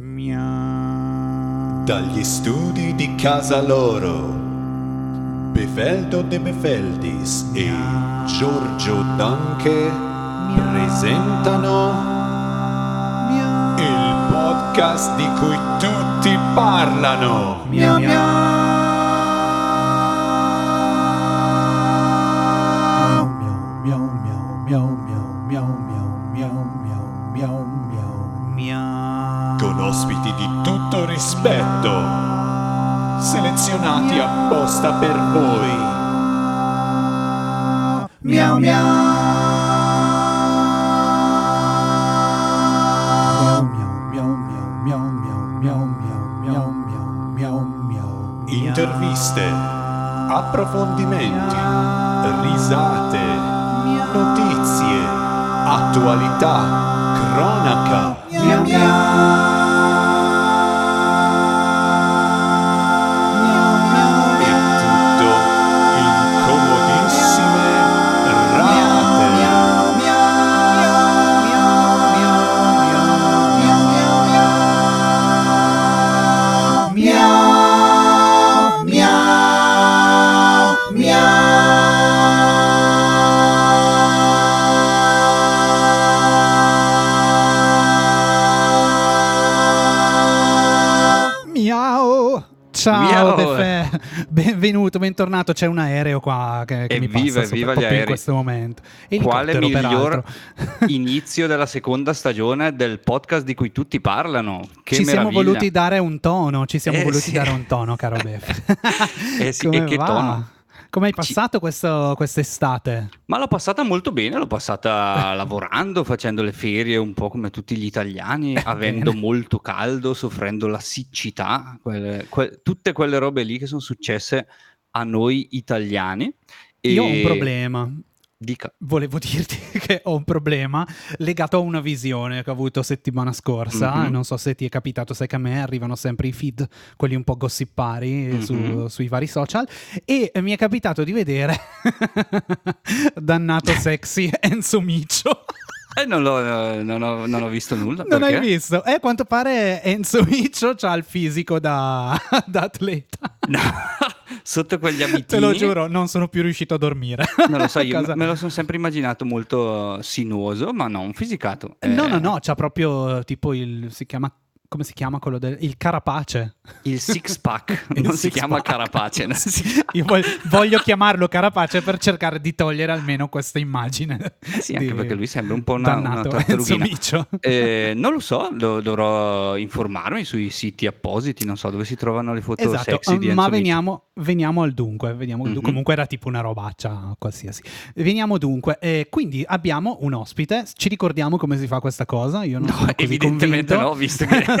Miau. Dagli studi di casa loro, Befeldo de Befeldis e Giorgio Danche presentano il podcast di cui tutti parlano. rispetto, selezionati apposta per voi. Miau miau. Interviste, approfondimenti, risate, notizie, attualità, cronaca. Bentornato. C'è un aereo qua che, che mi Evviva, passa sopra evviva gli proprio in aerei. questo momento. Quale miglior inizio della seconda stagione del podcast di cui tutti parlano? Che ci siamo meraviglia. voluti dare un tono, ci siamo Eh, voluti sì. dare un tono, caro Befe. Eh sì, Come e che va? tono? Come hai passato questo- quest'estate? Ma l'ho passata molto bene, l'ho passata lavorando, facendo le ferie un po' come tutti gli italiani, avendo molto caldo, soffrendo la siccità, quelle- que- tutte quelle robe lì che sono successe a noi italiani. E Io ho un problema. Dica. Volevo dirti che ho un problema legato a una visione che ho avuto settimana scorsa. Mhm. Non so se ti è capitato, sai che a me arrivano sempre i feed, quelli un po' gossipari su- Mhm. sui vari social. E mi è capitato di vedere dannato sexy Enzo Miccio. Eh, non, l'ho, non, ho, non ho visto nulla. Non perché? hai visto? E a quanto pare Enzo Miccio ha il fisico da, da atleta. No, sotto quegli abitini. Te lo giuro, non sono più riuscito a dormire. Non lo so, io casa. me lo sono sempre immaginato molto sinuoso, ma non fisicato. No, Eh, no, no, c'ha proprio tipo il. si chiama. Come si chiama quello del. Il carapace. Il six pack Il non si six chiama pack. carapace. non si- Io voglio, voglio chiamarlo carapace per cercare di togliere almeno questa immagine. Sì, anche perché lui sembra un po' una, una dannato Enzo tartarughina. Eh, non lo so, do- dovrò informarmi sui siti appositi, non so dove si trovano le foto Esatto, sexy di Enzo ma veniamo, veniamo al dunque. Veniamo dunque. Mhm. Comunque era tipo una robaccia qualsiasi. Veniamo dunque. eh, quindi abbiamo un ospite. Ci ricordiamo come si fa questa cosa? Io non No, evidentemente convinto. no, visto che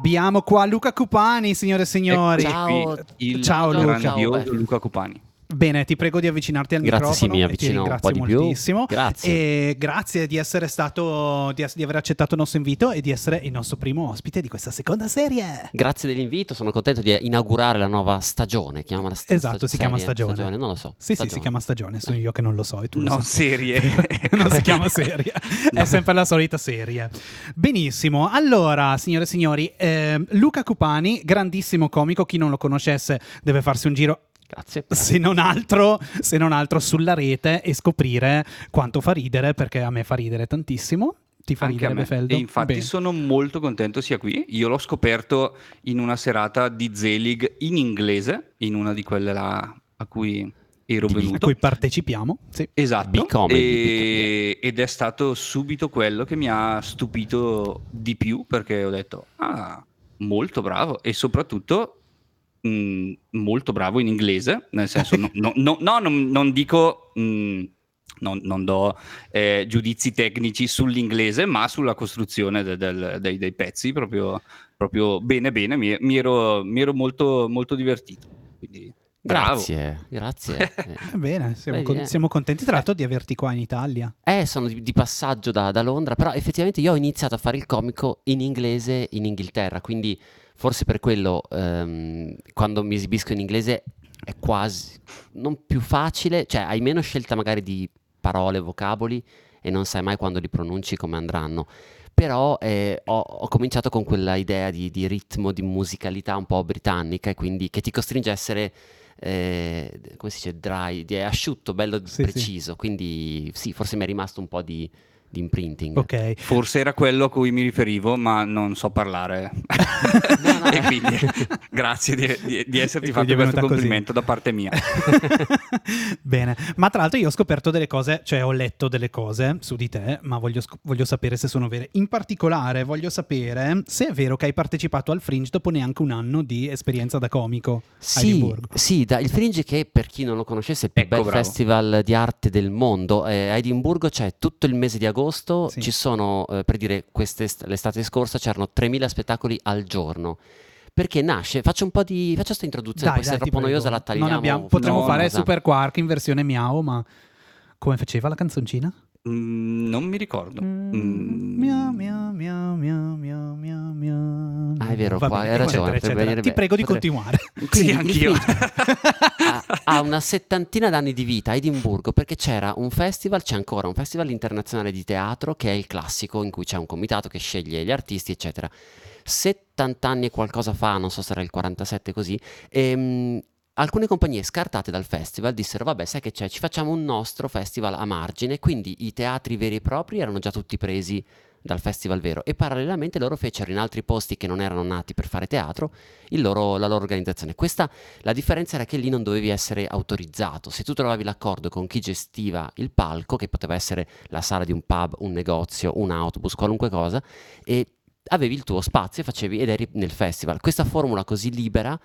abbiamo qua Luca Cupani, signore e signori. Ciao. Ciao, Luca. Ciao, Luca Cupani. Bene, ti prego di avvicinarti al Grazie, sì, microfono. mi e ti avvicino un ringrazio po' di più. moltissimo. Grazie. E grazie di essere stato, di, di aver accettato il nostro invito e di essere il nostro primo ospite di questa seconda serie. Grazie dell'invito, sono contento di inaugurare la nuova stagione. Chiama sta- Esatto, si chiama serie? stagione. Non lo so. Sì, sì, Stagione. si chiama stagione, sono io che non lo so e tu lo Non sai. serie. non si chiama serie, è sempre la solita serie. Benissimo, allora, signore e signori, ehm, Luca Cupani, grandissimo comico, chi non lo conoscesse deve farsi un giro Grazie. se non, altro, se non altro sulla rete e scoprire quanto fa ridere, perché a me fa ridere tantissimo. Ti fa Anche a ridere? E infatti Bene. sono molto contento sia qui. Io l'ho scoperto in una serata di Zelig in inglese, in una di quelle là a cui ero a venuto. cui partecipiamo. Sì. Esatto, e- ed è stato subito quello che mi ha stupito di più perché ho detto, ah, molto bravo e soprattutto mh, molto bravo in inglese, nel senso, no, no- no- no, non, non dico mh, non, non do eh, giudizi tecnici sull'inglese, ma sulla costruzione de- del- dei, dei pezzi, proprio, proprio bene bene, mi, mi ero, mi ero molto, molto divertito. Quindi, bravo. Grazie, grazie. Eh. Bene, siamo, Beh, con- eh. siamo contenti tra l'altro di averti qua in Italia. Eh, sono di, di passaggio da, da Londra, però effettivamente io ho iniziato a fare il comico in inglese in Inghilterra, quindi forse per quello ehm, quando mi esibisco in inglese è quasi non più facile, cioè hai meno scelta magari di parole, vocaboli e non sai mai quando li pronunci come andranno. Però eh, ho, ho cominciato con quella idea di, di ritmo, di musicalità un po' britannica e quindi che ti costringe a essere, eh, come si dice, dry, asciutto, bello Sì, sì. preciso. Quindi sì, forse mi è rimasto un po' di, di imprinting. Ok. Forse era quello a cui mi riferivo, ma non so parlare. No, no. e quindi grazie di, di- di esserti fatto questo venuta così. complimento da parte mia. Bene, ma tra l'altro io ho scoperto delle cose, cioè ho letto delle cose su di te, ma voglio, sc- voglio sapere se sono vere. In particolare voglio sapere se è vero che hai partecipato al Fringe dopo neanche un anno di esperienza da comico a Sì, Edimburgo. sì, da- il Fringe che per chi non lo conoscesse è il più Ecco, bel bravo. festival di arte del mondo. Eh, a Edimburgo c'è tutto il mese di agosto, Sì. ci sono, eh, per dire, l'estate scorsa c'erano 3.000 spettacoli al giorno. Perché nasce, faccio un po' di, faccio questa introduzione, Dai, può dai, essere ti troppo noiosa, la tagliamo. Non abbiamo, potremmo No, fare cosa. Super Quark in versione miau, ma come faceva la canzoncina? Mm, non mi ricordo. Mm, Miau, miau, miau, miau, miau, miau, miau. Ah, è vero, Va qua, bene, hai ragione, eccetera, eccetera. venire Ti prego di Potrei- continuare. Sì, anch'io. Ha, ha una settantina d'anni di vita a Edimburgo perché c'era un festival, c'è ancora un festival internazionale di teatro che è il classico in cui c'è un comitato che sceglie gli artisti eccetera 70 anni e qualcosa fa, non so se era il 47 così ehm, alcune compagnie scartate dal festival dissero vabbè sai che c'è ci facciamo un nostro festival a margine quindi i teatri veri e propri erano già tutti presi dal festival vero e parallelamente loro fecero in altri posti che non erano nati per fare teatro loro- la loro organizzazione questa la differenza era che lì non dovevi essere autorizzato. Se tu trovavi l'accordo con chi gestiva il palco, che poteva essere la sala di un pub, un negozio, un autobus, qualunque cosa, e avevi il tuo spazio e facevi ed eri nel festival. Questa formula così libera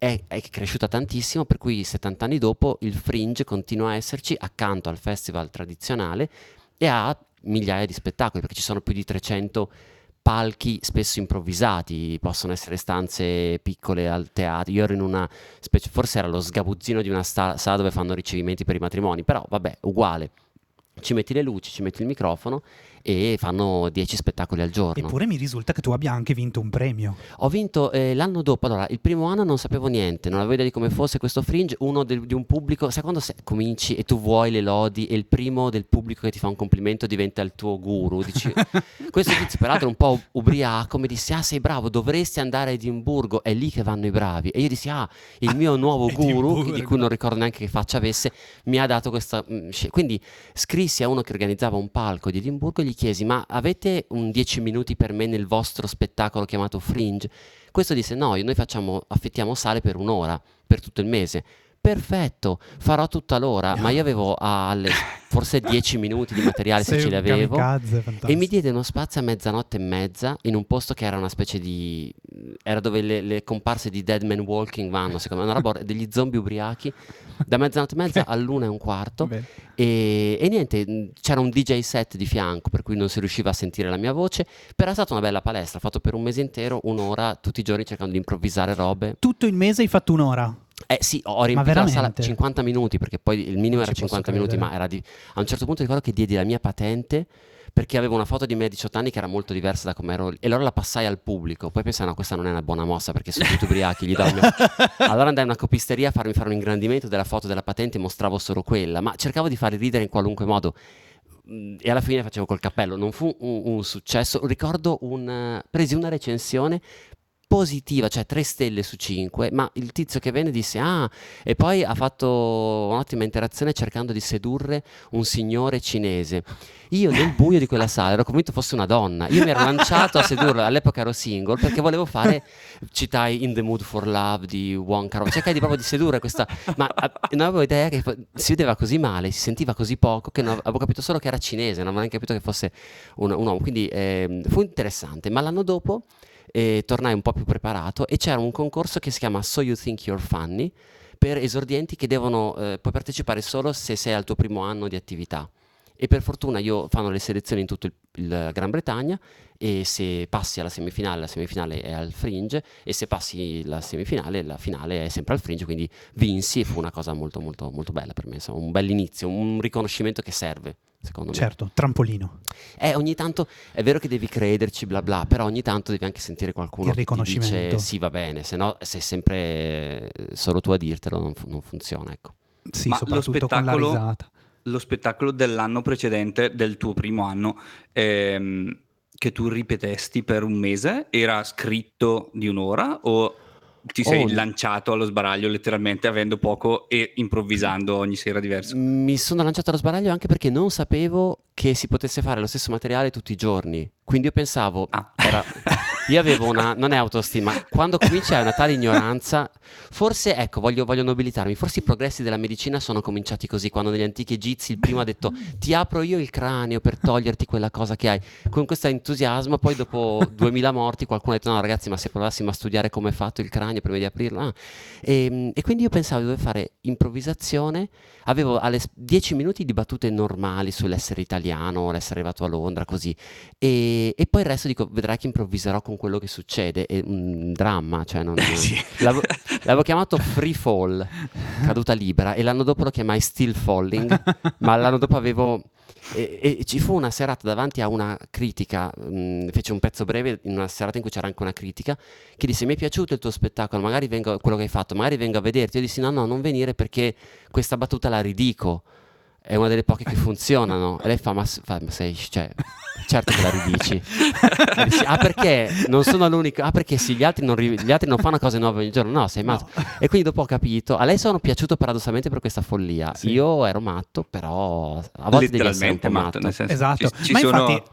è, è cresciuta tantissimo, per cui 70 anni dopo il Fringe continua a esserci accanto al festival tradizionale e ha migliaia di spettacoli, perché ci sono più di 300 palchi spesso improvvisati, possono essere stanze piccole al teatro. Io ero in una specie, forse era lo sgabuzzino di una sala dove fanno ricevimenti per i matrimoni, però vabbè, uguale. Ci metti le luci, ci metti il microfono e fanno 10 spettacoli al giorno. Eppure mi risulta che tu abbia anche vinto un premio. Ho vinto eh, l'anno dopo, allora il primo anno non sapevo niente, non avevo idea di come fosse questo fringe, uno del- di un pubblico, sai quando se- cominci e tu vuoi le lodi e il primo del pubblico che ti fa un complimento diventa il tuo guru, dici, questo tizio peraltro un po' ubriaco mi disse ah sei bravo, dovresti andare a Edimburgo, è lì che vanno i bravi e io dissi ah il mio nuovo guru, di cui non ricordo neanche che faccia avesse, mi ha dato questa... mm, quindi scrissi a uno che organizzava un palco di Edimburgo e gli chiesi ma avete un 10 minuti per me nel vostro spettacolo chiamato Fringe? Questo disse no, noi facciamo, affittiamo sale per un'ora, per tutto il mese. Perfetto, farò tutta l'ora, ma io avevo ah, alle, forse 10 minuti di materiale se ce li avevo. kamikaze, E mi diede uno spazio a mezzanotte e mezza in un posto che era una specie di. era dove le, le comparse di Dead Man Walking vanno, secondo me, una roba degli zombie ubriachi. Da mezzanotte e mezza all'una e un quarto. E, e niente, c'era un DJ set di fianco, per cui non si riusciva a sentire la mia voce. Però è stata una bella palestra, ho fatto per un mese intero, un'ora, tutti i giorni cercando di improvvisare robe. Tutto il mese hai fatto un'ora. Eh sì, ho riempito la sala veramente? 50 minuti, perché poi il minimo era ci posso 50 minuti, credere. ma era di... a un certo punto ricordo che diedi la mia patente perché avevo una foto di me a 18 anni che era molto diversa da come ero e allora la passai al pubblico. Poi pensai, no, questa non è una buona mossa perché sono tutti ubriachi, gli do mio... Allora andai a una copisteria a farmi fare un ingrandimento della foto della patente e mostravo solo quella, ma cercavo di farli ridere in qualunque modo. Mm, E alla fine facevo col cappello, non fu un, un successo. Ricordo un. presi una recensione positiva, cioè 3 stelle su 5, ma il tizio che venne disse ah, e poi ha fatto un'ottima interazione cercando di sedurre un signore cinese. Io nel buio di quella sala ero convinto fosse una donna, io mi ero lanciato a sedurla, all'epoca ero single, perché volevo fare, citai In the Mood for Love di Wong Kar cercai di proprio di sedurre questa, ma non avevo idea che si vedeva così male, si sentiva così poco, che non avevo capito solo che era cinese, non avevo neanche capito che fosse un, un uomo, quindi ehm, fu interessante, ma l'anno dopo e tornai un po' più preparato e c'era un concorso che si chiama So You Think You're Funny per esordienti che devono, eh, puoi partecipare solo se sei al tuo primo anno di attività. E per fortuna io fanno le selezioni in tutto il, il Gran Bretagna e se passi alla semifinale, la semifinale è al fringe e se passi la semifinale, la finale è sempre al fringe, quindi vinsi e fu una cosa molto molto molto bella per me, insomma, un bell'inizio, un riconoscimento che serve, secondo me. Certo, trampolino. Eh, ogni tanto è vero che devi crederci, bla bla, però ogni tanto devi anche sentire qualcuno Il che ti dice riconoscimento. sì, va bene, se no sei sempre eh, solo tu a dirtelo, non, fu- non funziona, ecco. Sì, Ma lo soprattutto con la spettacolo- risata. Lo spettacolo dell'anno precedente, del tuo primo anno, ehm, che tu ripetesti per un mese, era scritto di un'ora o ti sei Oh, lanciato allo sbaraglio letteralmente avendo poco e improvvisando ogni sera diverso? Mi sono lanciato allo sbaraglio anche perché non sapevo che si potesse fare lo stesso materiale tutti i giorni. Quindi io pensavo, Ah. era- io avevo una, non è autostima, quando cominci a una tale ignoranza, forse, ecco, voglio, voglio nobilitarmi, forse i progressi della medicina sono cominciati così, quando negli antichi egizi il primo ha detto ti apro io il cranio per toglierti quella cosa che hai, con questo entusiasmo, poi dopo 2000 morti qualcuno ha detto no ragazzi ma se provassimo a studiare come è fatto il cranio prima di aprirlo, ah. e, e quindi io pensavo di dover fare improvvisazione, avevo alle 10 minuti di battute normali sull'essere italiano, l'essere arrivato a Londra, così, e, e poi il resto dico, vedrai che improvviserò con quello che succede, è un dramma, cioè non... Sì. L'avevo, l'avevo chiamato Free Fall, caduta libera, e l'anno dopo lo chiamai Still Falling, ma l'anno dopo avevo... E, e ci fu una serata davanti a una critica, mh, fece un pezzo breve in una serata in cui c'era anche una critica, che disse mi è piaciuto il tuo spettacolo, magari vengo, quello che hai fatto, magari vengo a vederti. Io dissi no, no, non venire perché questa battuta la ridico, è una delle poche che funzionano. E lei fa, ma, fa, ma sei, cioè, certo che la ridici. Dissi, ah perché non sono l'unico, ah perché sì, gli altri non, gli altri non fanno cose nuove ogni giorno, no, sei matto. E quindi dopo ho capito, a lei sono piaciuto paradossalmente per questa follia. Sì. Io ero matto, però a volte devi essere un po' matto, matto. nel senso, Esatto. ci, ci Ma sono... infatti-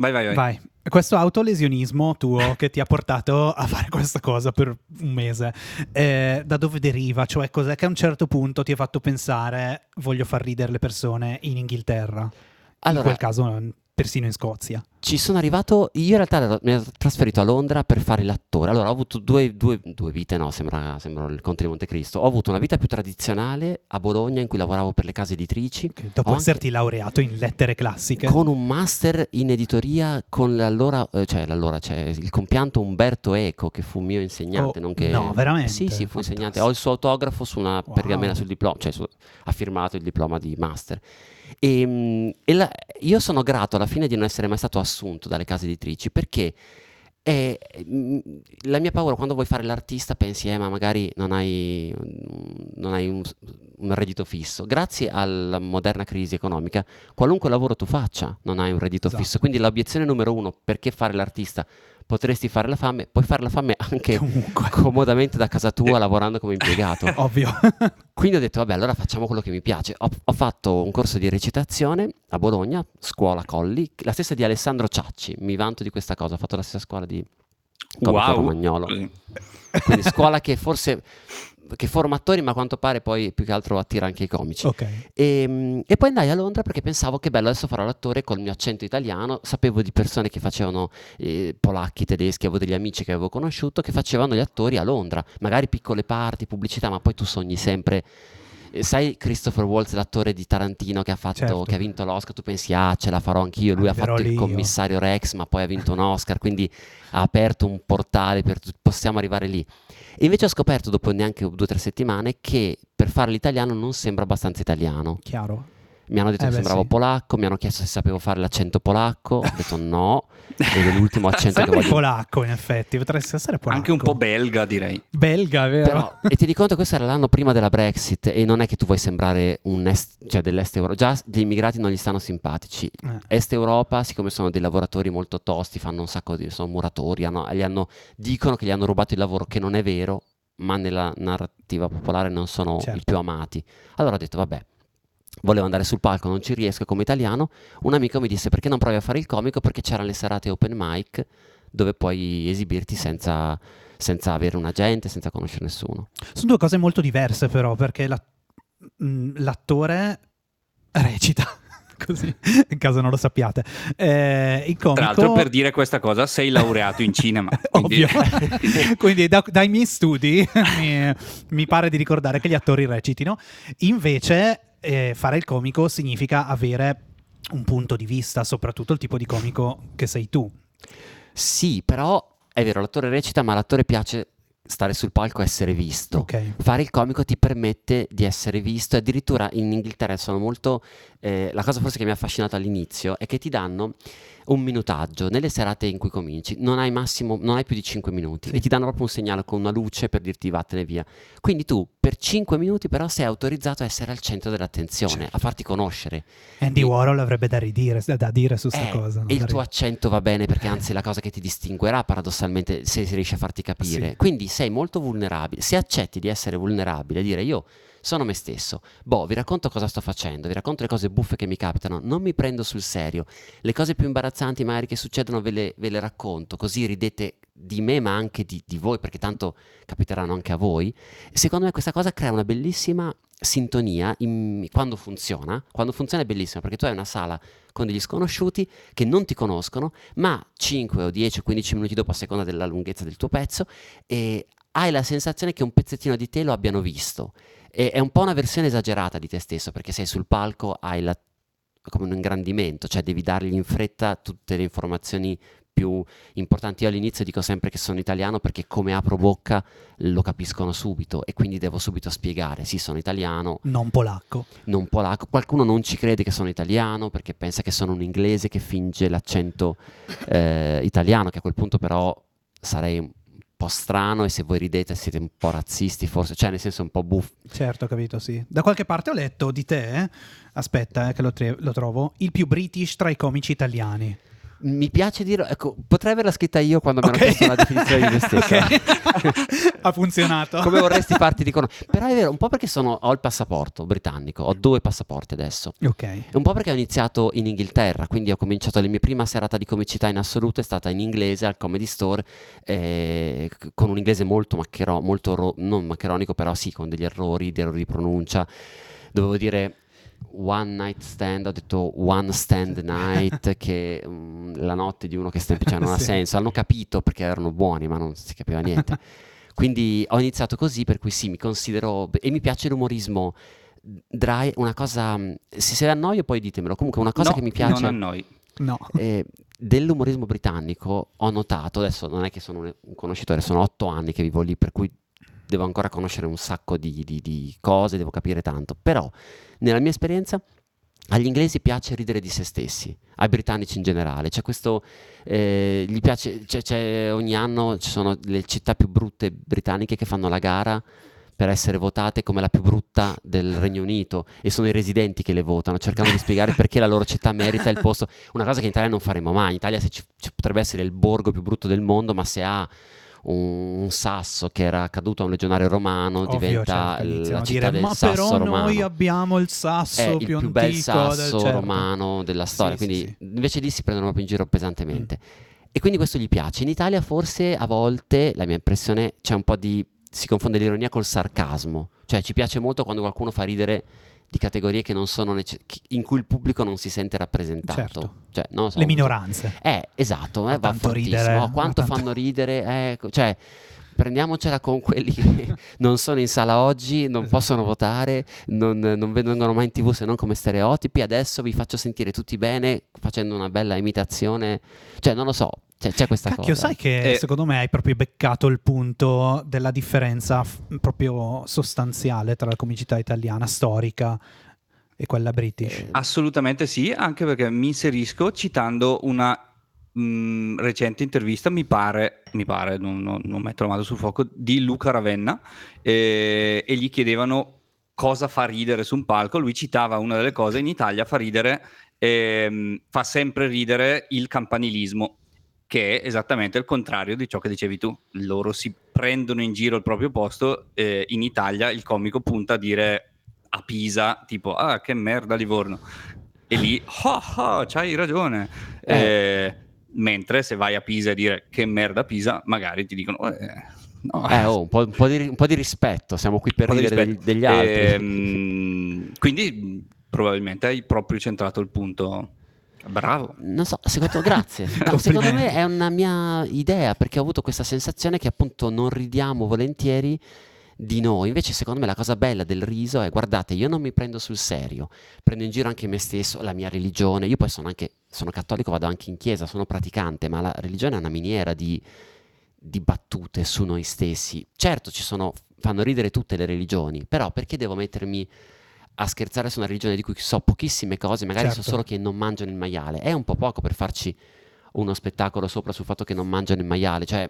Vai, vai, vai. Vai. Questo autolesionismo tuo che ti ha portato a fare questa cosa per un mese, eh, da dove deriva? Cioè, cos'è che a un certo punto ti ha fatto pensare voglio far ridere le persone in Inghilterra? in Allora, quel caso persino in Scozia. Ci sono arrivato, io in realtà mi ero trasferito a Londra per fare l'attore. Allora ho avuto due, due- due vite, no, sembra, sembra il Conte di Montecristo. Ho avuto una vita più tradizionale a Bologna in cui lavoravo per le case editrici. Che dopo Ho esserti laureato in lettere classiche. Con un master in editoria con l'allora, eh, cioè l'allora, cioè il compianto Umberto Eco che fu mio insegnante, Oh, nonché... no, veramente? Sì, sì, fu insegnante. Ho il suo autografo su una Wow. pergamena sul diploma, cioè su- ha firmato il diploma di master. E, mm, e la- io sono grato alla fine di non essere mai stato assunto dalle case editrici perché è- mm, la mia paura quando vuoi fare l'artista pensi, eh, ma magari non hai, non hai un, un reddito fisso. Grazie alla moderna crisi economica, qualunque lavoro tu faccia non hai un reddito Esatto. fisso. Quindi l'obiezione numero uno, perché fare l'artista? Potresti fare la fame, puoi fare la fame anche Comunque, comodamente da casa tua lavorando come impiegato. ovvio. Quindi ho detto, vabbè, allora facciamo quello che mi piace. Ho, ho fatto un corso di recitazione a Bologna, scuola Colli, la stessa di Alessandro Ciacci. Mi vanto di questa cosa, ho fatto la stessa scuola di Comico Wow. Romagnolo. Quindi scuola che forse che forma attori, ma a quanto pare poi più che altro attira anche i comici. ok. E, e poi andai a Londra perché pensavo che bello, adesso farò l'attore col mio accento italiano. Sapevo di persone che facevano eh, polacchi, tedeschi, avevo degli amici che avevo conosciuto che facevano gli attori a Londra, magari piccole parti, pubblicità, ma poi tu sogni sempre. eh, Sai Christopher Waltz, l'attore di Tarantino che ha, fatto, Certo. che ha vinto l'Oscar, tu pensi ah ce la farò anch'io, lui ha Arriverò fatto il io." commissario Rex ma poi ha vinto un Oscar, quindi ha aperto un portale per possiamo arrivare lì. E invece ho scoperto dopo neanche due o tre settimane che per fare l'italiano non sembra abbastanza italiano. Chiaro. Mi hanno detto Eh che beh, sembravo sì. polacco, mi hanno chiesto se sapevo fare l'accento polacco, ho detto no, ed è l'ultimo accento che voglio. polacco, in effetti. Potresti essere polacco. Anche un po' belga, direi. belga, vero? Però, e ti di conto questo era l'anno prima della Brexit e non è che tu vuoi sembrare un est, cioè dell'est Europa, già gli immigrati non gli stanno simpatici. Eh. Est Europa, siccome sono dei lavoratori molto tosti, fanno un sacco di, sono muratori, hanno- gli hanno- dicono che gli hanno rubato il lavoro, che non è vero, ma nella narrativa popolare non sono Certo. i più amati. Allora ho detto, vabbè, volevo andare sul palco, non ci riesco come italiano. Un amico mi disse, perché non provi a fare il comico? Perché c'erano le serate open mic dove puoi esibirti senza, senza avere un agente, senza conoscere nessuno. Sono due cose molto diverse, però, perché la- l'attore recita. così in caso non lo sappiate. Eh, il comico... Tra l'altro, per dire questa cosa, sei laureato in cinema. quindi- Ovvio. Quindi da- dai miei studi mi, mi pare di ricordare che gli attori recitino. Invece eh, fare il comico significa avere un punto di vista, soprattutto il tipo di comico che sei tu. Sì, però è vero, l'attore recita, ma all'attore piace stare sul palco e essere visto. Ok. Fare il comico ti permette di essere visto addirittura in Inghilterra sono molto... eh, la cosa forse che mi ha affascinato all'inizio è che ti danno un minutaggio nelle serate in cui cominci, non hai, massimo, non hai più di 5 minuti e ti danno proprio un segnale con una luce per dirti vattene via. Quindi tu per 5 minuti però sei autorizzato a essere al centro dell'attenzione, Certo. a farti conoscere. Andy E- Warhol avrebbe da ridire, da dire su sta eh, cosa. E il tuo accento va bene perché anzi è la cosa che ti distinguerà paradossalmente se si riesce a farti capire. Sì. Quindi sei molto vulnerabile. Se accetti di essere vulnerabile, dire io sono me stesso, boh, vi racconto cosa sto facendo, vi racconto le cose buffe che mi capitano, non mi prendo sul serio. Le cose più imbarazzanti magari che succedono ve le, ve le racconto, così ridete di me ma anche di, di voi perché tanto capiteranno anche a voi. Secondo me questa cosa crea una bellissima sintonia in- quando funziona. Quando funziona è bellissimo perché tu hai una sala con degli sconosciuti che non ti conoscono, ma 5 o 10 o 15 minuti dopo, a seconda della lunghezza del tuo pezzo, e hai la sensazione che un pezzettino di te lo abbiano visto. E è un po' una versione esagerata di te stesso perché sei sul palco, hai la- come un ingrandimento, cioè devi dargli in fretta tutte le informazioni più importanti. Io all'inizio dico sempre che sono italiano perché come apro bocca lo capiscono subito e quindi devo subito spiegare, sì sono italiano, Non polacco. non polacco. Qualcuno non ci crede che sono italiano perché pensa che sono un inglese che finge l'accento eh, italiano, che a quel punto però sarei un po' strano e se voi ridete siete un po' razzisti forse, cioè nel senso un po' buffo. Certo, capito, sì. Da qualche parte ho letto di te, eh, aspetta eh, che lo, tre- lo trovo, il più british tra i comici italiani. Mi piace dire, ecco, potrei averla scritta io quando mi Ok. hanno chiesto la definizione di me stesso. Ha funzionato. Come vorresti farti di conoscere? Però è vero, un po' perché sono, ho il passaporto britannico, ho due passaporti adesso. Ok. E un po' perché ho iniziato in Inghilterra, quindi ho cominciato la mia prima serata di comicità in assoluto è stata in inglese al Comedy Store, eh, con un inglese molto macchero, molto ro- non maccheronico, però sì, con degli errori, degli errori di pronuncia. Dovevo dire one night stand, ho detto one stand night, che mm, la notte di uno che sta in cioè non ha Sì. senso. Hanno capito perché erano buoni, ma non si capiva niente. Quindi ho iniziato così, per cui sì, mi considero... E mi piace l'umorismo dry, una cosa... Se se annoio poi ditemelo, comunque una cosa No, che mi piace... Non annoi. No. eh, dell'umorismo britannico ho notato, adesso non è che sono un, un conoscitore, sono otto anni che vivo lì, per cui devo ancora conoscere un sacco di, di- di cose, devo capire tanto, però nella mia esperienza agli inglesi piace ridere di se stessi, ai britannici in generale, c'è questo, eh, gli piace, c'è, c'è- ogni anno ci sono le città più brutte britanniche che fanno la gara per essere votate come la più brutta del Regno Unito e sono i residenti che le votano, cercando di spiegare perché la loro città merita il posto, una cosa che in Italia non faremo mai, in Italia ci, ci potrebbe essere il borgo più brutto del mondo, ma se ha un, sasso che era caduto a un legionario romano Ovvio, diventa certo, la città dire, del ma sasso però romano noi abbiamo il sasso è il più, più bel sasso certo. romano della storia, Sì, sì, quindi sì. invece lì si prendono proprio in giro pesantemente. E quindi questo gli piace. In Italia forse a volte, la mia impressione, c'è un po' di... si confonde l'ironia col sarcasmo, cioè ci piace molto quando qualcuno fa ridere di categorie che non sono nece- in cui il pubblico non si sente rappresentato. Certo. Cioè, so, Le minoranze. eh, esatto, eh, va fortissimo. ridere, Oh, quanto tanto- fanno ridere, ecco, cioè prendiamocela con quelli che non sono in sala oggi, non Esatto. possono votare, non, non vengono mai in tv se non come stereotipi, adesso vi faccio sentire tutti bene facendo una bella imitazione, cioè non lo so, c'è, c'è questa Cacchio, cosa. sai che Eh. secondo me hai proprio beccato il punto della differenza f- proprio sostanziale tra la comicità italiana storica e quella british. Eh, Assolutamente sì, anche perché mi inserisco citando una mh, recente intervista, mi pare, mi pare non, non- non metto la mano sul fuoco, di Luca Ravenna eh, e gli chiedevano cosa fa ridere su un palco. Lui citava una delle cose, in Italia fa ridere, ehm, fa sempre ridere il campanilismo che è esattamente il contrario di ciò che dicevi tu. Loro si prendono in giro il proprio posto, eh, in Italia il comico punta a dire a Pisa, tipo, ah, che merda Livorno. E lì, ah, ah, c'hai ragione. Eh, mentre se vai a Pisa e dire che merda Pisa, magari ti dicono, eh, no. Eh, oh, un, po', un po' di, un po' di rispetto, siamo qui per ridere degli, degli altri. Ehm, quindi probabilmente hai proprio centrato il punto. Bravo. Non so, secondo, grazie. No, secondo me è una mia idea perché ho avuto questa sensazione che appunto non ridiamo volentieri di noi. Invece, secondo me, la cosa bella del riso è: guardate, io non mi prendo sul serio, prendo in giro anche me stesso, la mia religione. Io poi sono anche sono cattolico, vado anche in chiesa, sono praticante, ma la religione è una miniera di, di battute su noi stessi. Certo, ci sono, fanno ridere tutte le religioni, però perché devo mettermi a scherzare su una religione di cui so pochissime cose, magari Certo. so solo che non mangiano il maiale? È un po' poco per farci uno spettacolo sopra sul fatto che non mangiano il maiale, cioè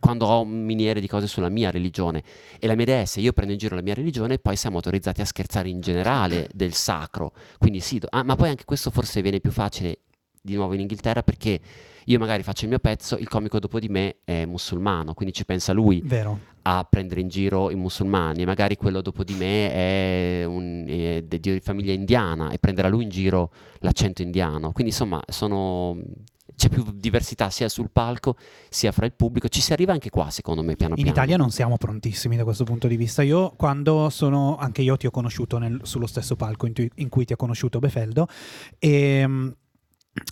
quando ho miniere di cose sulla mia religione e la mia idea è se io prendo in giro la mia religione poi siamo autorizzati a scherzare in generale del sacro, quindi sì, do- ah, ma poi anche questo forse viene più facile di nuovo in Inghilterra perché io magari faccio il mio pezzo, il comico dopo di me è musulmano, quindi ci pensa lui Vero. a prendere in giro i musulmani e magari quello dopo di me è, un, è di famiglia indiana e prenderà lui in giro l'accento indiano. Quindi insomma sono- c'è più diversità sia sul palco sia fra il pubblico. Ci si arriva anche qua secondo me piano In piano. Italia non siamo prontissimi da questo punto di vista. Io quando sono, anche io ti ho conosciuto nel- sullo stesso palco in, tu- in cui ti ha conosciuto Befeldo, e, mm,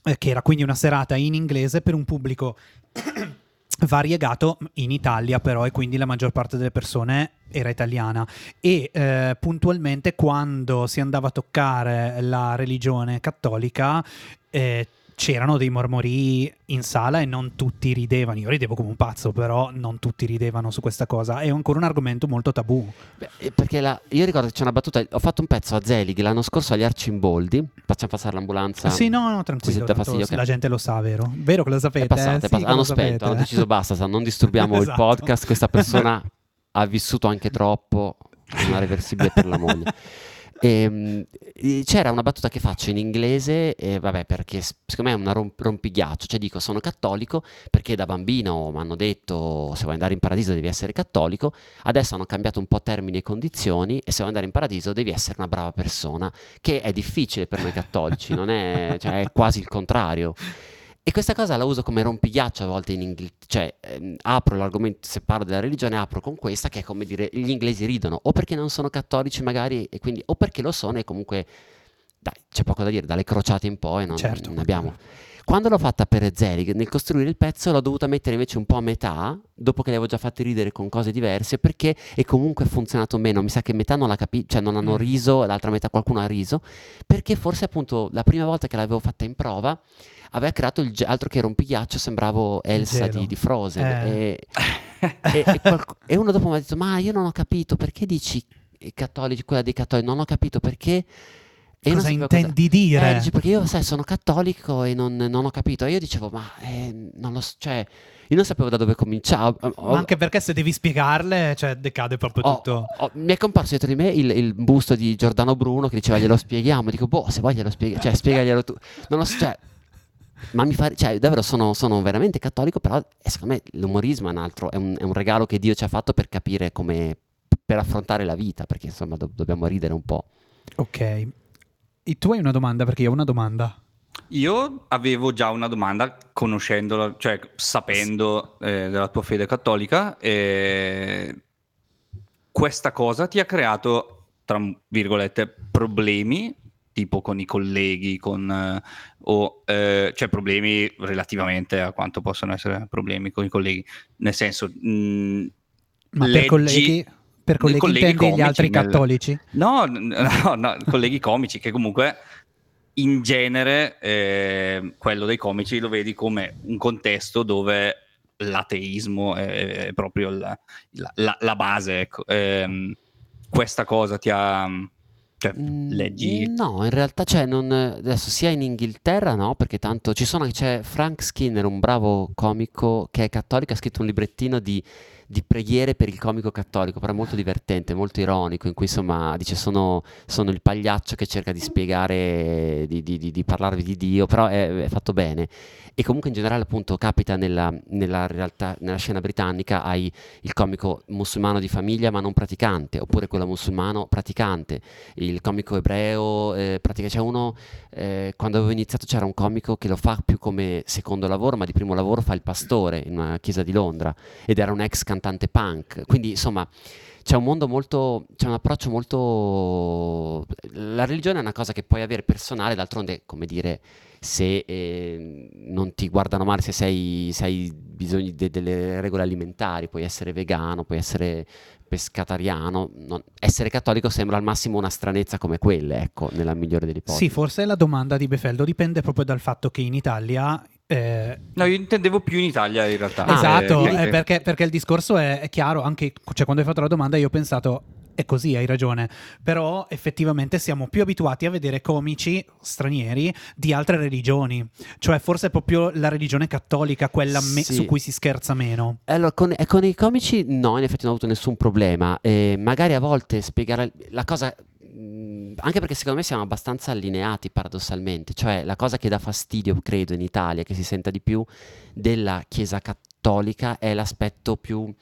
eh, che era quindi una serata in inglese per un pubblico variegato in Italia però e quindi la maggior parte delle persone era italiana e eh, puntualmente quando si andava a toccare la religione cattolica eh, c'erano dei mormori in sala e non tutti ridevano. Io ridevo come un pazzo, però non tutti ridevano su questa cosa. È ancora un argomento molto tabù. Beh, eh, perché la- io ricordo che c'è una battuta, ho fatto un pezzo a Zelig l'anno scorso agli Arcimboldi, facciamo passare l'ambulanza. sì, no, no, tranquillo. tanto fastidio, ok. La gente lo sa, vero? Vero che lo sapete? È passato, eh? è Sì, hanno spento, hanno deciso basta, non disturbiamo il Esatto. podcast, questa persona ha vissuto anche troppo, è reversibile per la moglie. Ehm, e c'era una battuta che faccio in inglese, e vabbè, perché secondo me è una romp- rompighiaccio, cioè dico sono cattolico perché da bambino mi hanno detto se vuoi andare in paradiso devi essere cattolico, adesso hanno cambiato un po' termini e condizioni e se vuoi andare in paradiso devi essere una brava persona, che è difficile per noi cattolici, non è, cioè, è quasi il contrario. E questa cosa la uso come rompighiaccio a volte in Inghilterra, cioè ehm, apro l'argomento, se parlo della religione, apro con questa che è come dire gli inglesi ridono o perché non sono cattolici magari e quindi o perché lo sono e comunque dai, c'è poco da dire, dalle crociate in poi non, Certo. non abbiamo. Quando l'ho fatta per Zelig, nel costruire il pezzo l'ho dovuta mettere invece un po' a metà, dopo che le avevo già fatte ridere con cose diverse, perché e comunque ha funzionato meno. Mi sa che metà non l'ha capito, cioè non hanno Mm. riso, l'altra metà qualcuno ha riso, perché forse appunto la prima volta che l'avevo fatta in prova aveva creato il ge- altro che rompigliaccio, sembravo Elsa di, di Frozen. Eh. E, e- e qualc- e uno dopo mi ha detto: Ma io non ho capito perché dici i cattolici, quella dei cattolici, non ho capito perché. E Cosa intendi dire? Eh, dice, perché io sai, sono cattolico e non, non ho capito. E io dicevo, ma eh, non lo so, cioè, io non sapevo da dove cominciare. Ma anche perché se devi spiegarle, cioè, decade proprio ho- tutto. ho- mi è comparso dietro di me il, il busto di Giordano Bruno che diceva glielo spieghiamo. Dico, boh, se vuoi glielo spieghi, cioè, spiegaglielo tu. Non lo so, cioè, ma mi fa, cioè, davvero sono, sono veramente cattolico, però eh, secondo me l'umorismo è un altro, è un, è un regalo che Dio ci ha fatto per capire come, per affrontare la vita, perché insomma do- dobbiamo ridere un po'. Ok. E tu hai una domanda? Perché io ho una domanda. Io avevo già una domanda, conoscendola, cioè sapendo eh, della tua fede cattolica, eh, questa cosa ti ha creato, tra virgolette, problemi, tipo con i colleghi, con, eh, o, eh, cioè problemi relativamente a quanto possono essere problemi con i colleghi, nel senso... mh, Ma per leggi- colleghi, per colleghi, colleghi intendi gli comici altri nel- cattolici? No, no, no, colleghi comici che comunque in genere eh, quello dei comici lo vedi come un contesto dove l'ateismo è, è proprio la, la- la- base. Ecco. Ehm, questa cosa ti ha... Cioè, Mm, leggi... No, in realtà cioè, non, adesso sia in Inghilterra no, perché tanto ci sono, c'è Frank Skinner, un bravo comico che è cattolico, ha scritto un librettino di, di preghiere per il comico cattolico, però è molto divertente, molto ironico, in cui insomma dice sono, sono il pagliaccio che cerca di spiegare, di, di- di- di parlarvi di Dio, però è, è fatto bene. E comunque in generale appunto capita nella, nella realtà, nella scena britannica, hai il comico musulmano di famiglia ma non praticante, oppure quello musulmano praticante il comico ebreo, eh, pratica- c'è uno, eh, quando avevo iniziato c'era un comico che lo fa più come secondo lavoro, ma di primo lavoro fa il pastore in una chiesa di Londra ed era un ex cantante punk. Quindi insomma c'è un mondo molto, c'è un approccio molto... La religione è una cosa che puoi avere personale, d'altronde, come dire, se eh, non ti guardano male, se sei, se hai bisogno de- delle regole alimentari, puoi essere vegano, puoi essere pescatariano, non- essere cattolico sembra al massimo una stranezza come quelle, ecco, nella migliore delle ipotesi. Sì, forse la domanda di Befeldo dipende proprio dal fatto che in Italia eh, No, io intendevo più in Italia in realtà. Ah, esatto, Eh, eh, perché, perché il discorso è, è chiaro, anche cioè, quando hai fatto la domanda io ho pensato, è così, hai ragione, però effettivamente siamo più abituati a vedere comici stranieri di altre religioni, cioè forse è proprio la religione cattolica quella me- Sì. su cui si scherza meno. Allora, con, e con i comici no, in effetti non ho avuto nessun problema. Eh, magari a volte spiegare la cosa, anche perché secondo me siamo abbastanza allineati paradossalmente, cioè la cosa che dà fastidio, credo, in Italia, che si senta di più della Chiesa cattolica è l'aspetto più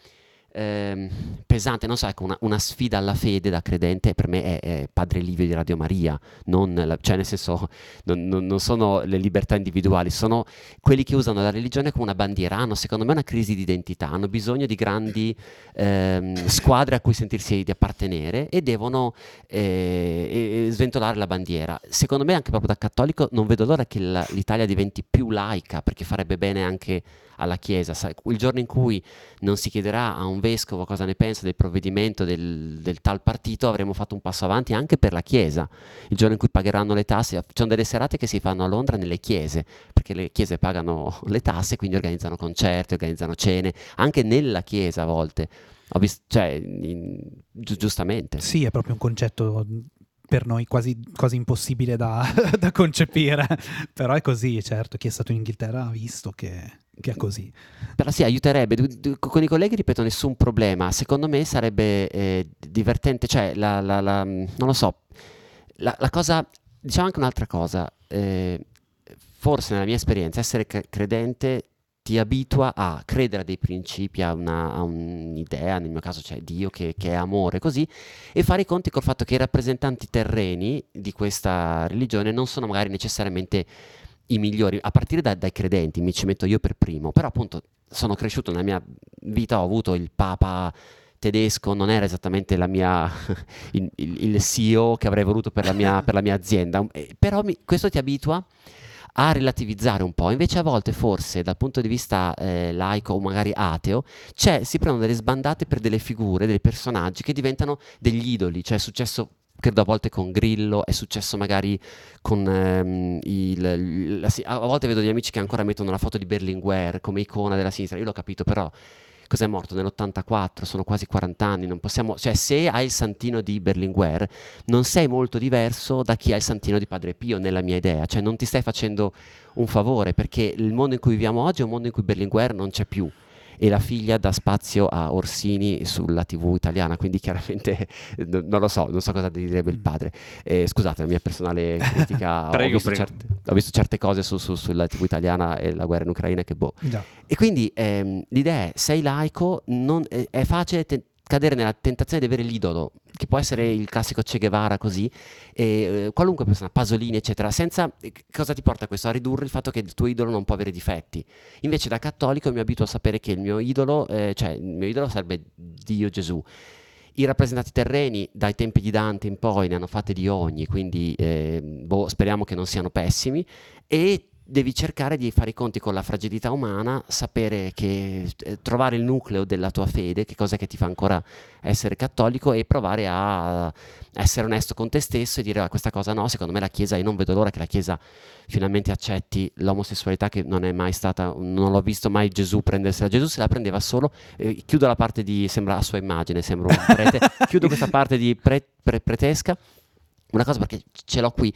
ehm, pesante, non so, ecco, una, una sfida alla fede da credente per me è, è Padre Livio di Radio Maria, la- cioè nel senso non, non- non sono le libertà individuali, sono quelli che usano la religione come una bandiera, hanno secondo me una crisi di identità, hanno bisogno di grandi ehm, squadre a cui sentirsi di appartenere e devono eh, sventolare la bandiera. Secondo me anche proprio da cattolico non vedo l'ora che la- l'Italia diventi più laica perché farebbe bene anche alla Chiesa. Il giorno in cui non si chiederà a un vescovo cosa ne pensa del provvedimento del, del tal partito, avremo fatto un passo avanti anche per la Chiesa. Il giorno in cui pagheranno le tasse, ci sono delle serate che si fanno a Londra nelle chiese, perché le chiese pagano le tasse, quindi organizzano concerti, organizzano cene, anche nella chiesa a volte. Ho visto, cioè, in- gi- giustamente. Sì, è proprio un concetto per noi quasi, quasi impossibile da, da concepire, però è così, certo, chi è stato in Inghilterra ha visto che, che è così. Però sì, aiuterebbe. Con i colleghi, ripeto, nessun problema. Secondo me sarebbe eh, divertente, cioè, la, la- la- non lo so, la, cosa, diciamo anche un'altra cosa, eh, forse nella mia esperienza essere cre- credente ti abitua a credere a dei principi, a, una- a un'idea, nel mio caso c'è Dio che, che è amore, così, e fare i conti col fatto che i rappresentanti terreni di questa religione non sono magari necessariamente i migliori, a partire da- dai credenti, mi ci metto io per primo, però appunto sono cresciuto nella mia vita, ho avuto il Papa tedesco, non era esattamente la mia, il, il- CEO che avrei voluto per la mia, per la mia azienda, Eh, però mi- questo ti abitua a relativizzare un po', invece a volte forse dal punto di vista eh, laico o magari ateo, c'è, si prendono delle sbandate per delle figure, dei personaggi che diventano degli idoli, cioè è successo credo a volte con Grillo, è successo magari con ehm, il, la a volte vedo gli amici che ancora mettono la foto di Berlinguer come icona della sinistra, io l'ho capito però cos'è morto? Nell'84, sono quasi 40 anni, non possiamo, cioè se hai il santino di Berlinguer non sei molto diverso da chi ha il santino di Padre Pio nella mia idea, cioè non ti stai facendo un favore perché il mondo in cui viviamo oggi è un mondo in cui Berlinguer non c'è più e la figlia dà spazio a Orsini sulla tv italiana, quindi chiaramente no- non lo so, non so cosa direbbe il padre. Eh, scusate, la mia personale critica, ho, Prego, visto prego. certe, ho visto certe cose su- su- sulla tv italiana e la guerra in Ucraina che boh. Già. E quindi ehm, l'idea è, sei laico, non- è, è facile te- cadere nella tentazione di avere l'idolo, che può essere il classico Che Guevara così, e eh, qualunque persona, Pasolini eccetera, senza, eh, cosa ti porta questo? A ridurre il fatto che il tuo idolo non può avere difetti. Invece da cattolico mi abituo a sapere che il mio idolo, eh, cioè il mio idolo sarebbe Dio Gesù. I rappresentanti terreni dai tempi di Dante in poi ne hanno fatte di ogni, quindi eh, boh, speriamo che non siano pessimi e devi cercare di fare i conti con la fragilità umana, sapere che eh, trovare il nucleo della tua fede, che cosa che ti fa ancora essere cattolico e provare a essere onesto con te stesso e dire "Ah, questa cosa no, secondo me la Chiesa, io non vedo l'ora che la Chiesa finalmente accetti l'omosessualità che non è mai stata, non l'ho visto mai Gesù prendersela, Gesù se la prendeva solo, eh, chiudo la parte di, sembra a sua immagine, sembra un prete, chiudo questa parte di pre- pre- pretesca, una cosa perché ce l'ho qui.